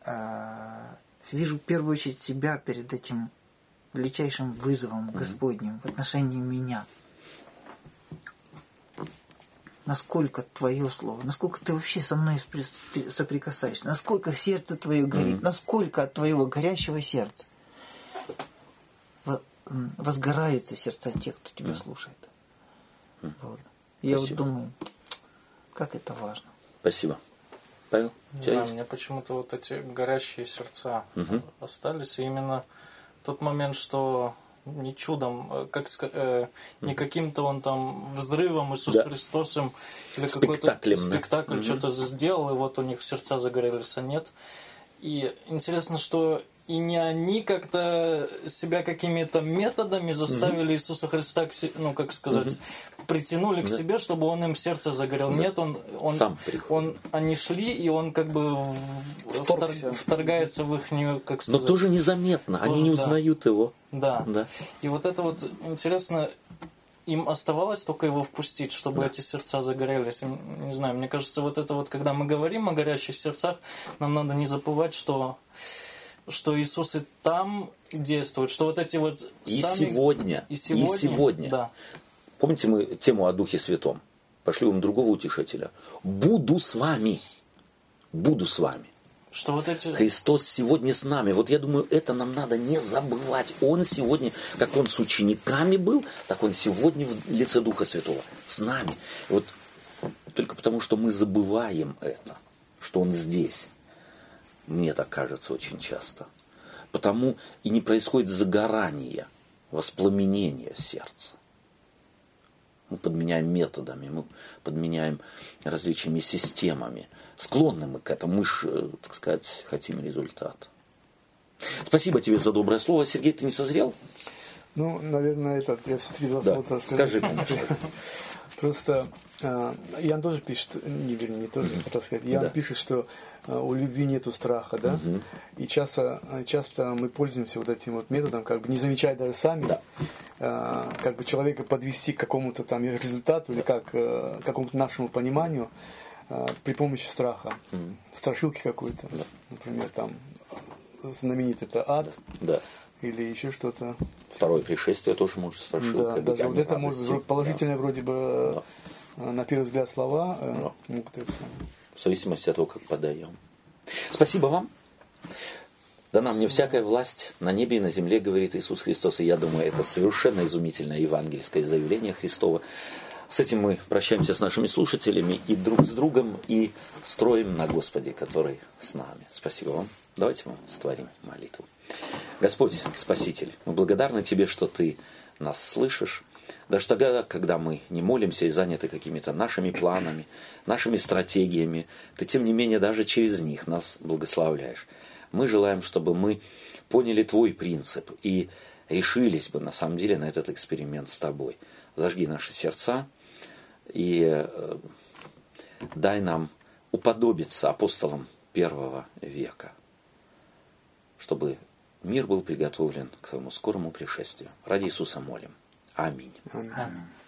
э, вижу в первую очередь себя перед этим величайшим вызовом Господним в отношении меня. Насколько твое слово, насколько ты вообще со мной соприкасаешься, насколько сердце твое горит, насколько от твоего горящего сердца возгораются сердца тех, кто тебя слушает. Вот. Я вот думаю, как это важно. Спасибо. Павел, у тебя Да, есть? мне почему-то вот эти горящие сердца остались. И именно тот момент, что не чудом, э, как э, не каким-то он там взрывом Иисус Да. Христос им или какой-то Спектаклем, да. спектакль что-то сделал, и вот у них сердца загорелись, а нет. И интересно, что и не они как-то себя какими-то методами заставили Иисуса Христа, ну, как сказать, притянули к себе, чтобы он им сердце загорел. Нет, он, он, Сам приходит. он, они шли, и он как бы Вторгся. втор- вторгается в их, как Но сказать... тоже незаметно. Они Тоже, не да. узнают его. Да. Да. И вот это вот интересно, им оставалось только его впустить, чтобы эти сердца загорелись. Не знаю, мне кажется, вот это вот, когда мы говорим о горящих сердцах, нам надо не забывать, что что Иисус и там действует, что вот эти вот И сами- сегодня. и сегодня, И сегодня. да, Помните мы тему о Духе Святом? Пошли вам другого утешителя. Буду с вами. Буду с вами. что вот эти Христос сегодня с нами. Вот я думаю, это нам надо не забывать. Он сегодня, как он с учениками был, так он сегодня в лице Духа Святого с нами. Вот только потому, что мы забываем это, что он здесь. Мне так кажется очень часто. Потому и не происходит загорание, воспламенение сердца. Мы подменяем методами, мы подменяем различными системами. Склонны мы к этому, мы ж, э, так сказать, хотим результат. Спасибо тебе за доброе слово. Сергей, ты не созрел? Ну, наверное, этот, я все-таки два Да. слова. Скажи, конечно. Просто э, Ян тоже пишет, не вернее, не тоже, хотел сказать, Ян Да. пишет, что у любви нету страха, да? И часто, э, часто мы пользуемся вот этим вот методом, как бы не замечая даже сами, Да. э, как бы человека подвести к какому-то там результату или как э, к какому-то нашему пониманию э, при помощи страха, страшилки какой-то, например, там знаменитый это ад. Да. Или еще что-то. Второе пришествие тоже может страшилкой да, быть. Да, вот это может быть положительное да. вроде бы да. на первый взгляд слова да. могут это В зависимости от того, как подаем. Спасибо вам. Дана мне всякая власть на небе и на земле, говорит Иисус Христос. И я думаю, это совершенно изумительное евангельское заявление Христова. С этим мы прощаемся с нашими слушателями и друг с другом, и строим на Господе, который с нами. Спасибо вам. Давайте мы сотворим молитву. Господь, Спаситель, мы благодарны Тебе, что Ты нас слышишь. Даже тогда, когда мы не молимся и заняты какими-то нашими планами, нашими стратегиями, Ты, тем не менее, даже через них нас благословляешь. Мы желаем, чтобы мы поняли Твой принцип и решились бы, на самом деле, на этот эксперимент с Тобой. Зажги наши сердца и дай нам уподобиться апостолам первого века, чтобы мир был приготовлен к Твоему скорому пришествию. Ради Иисуса молим. Аминь. Аминь.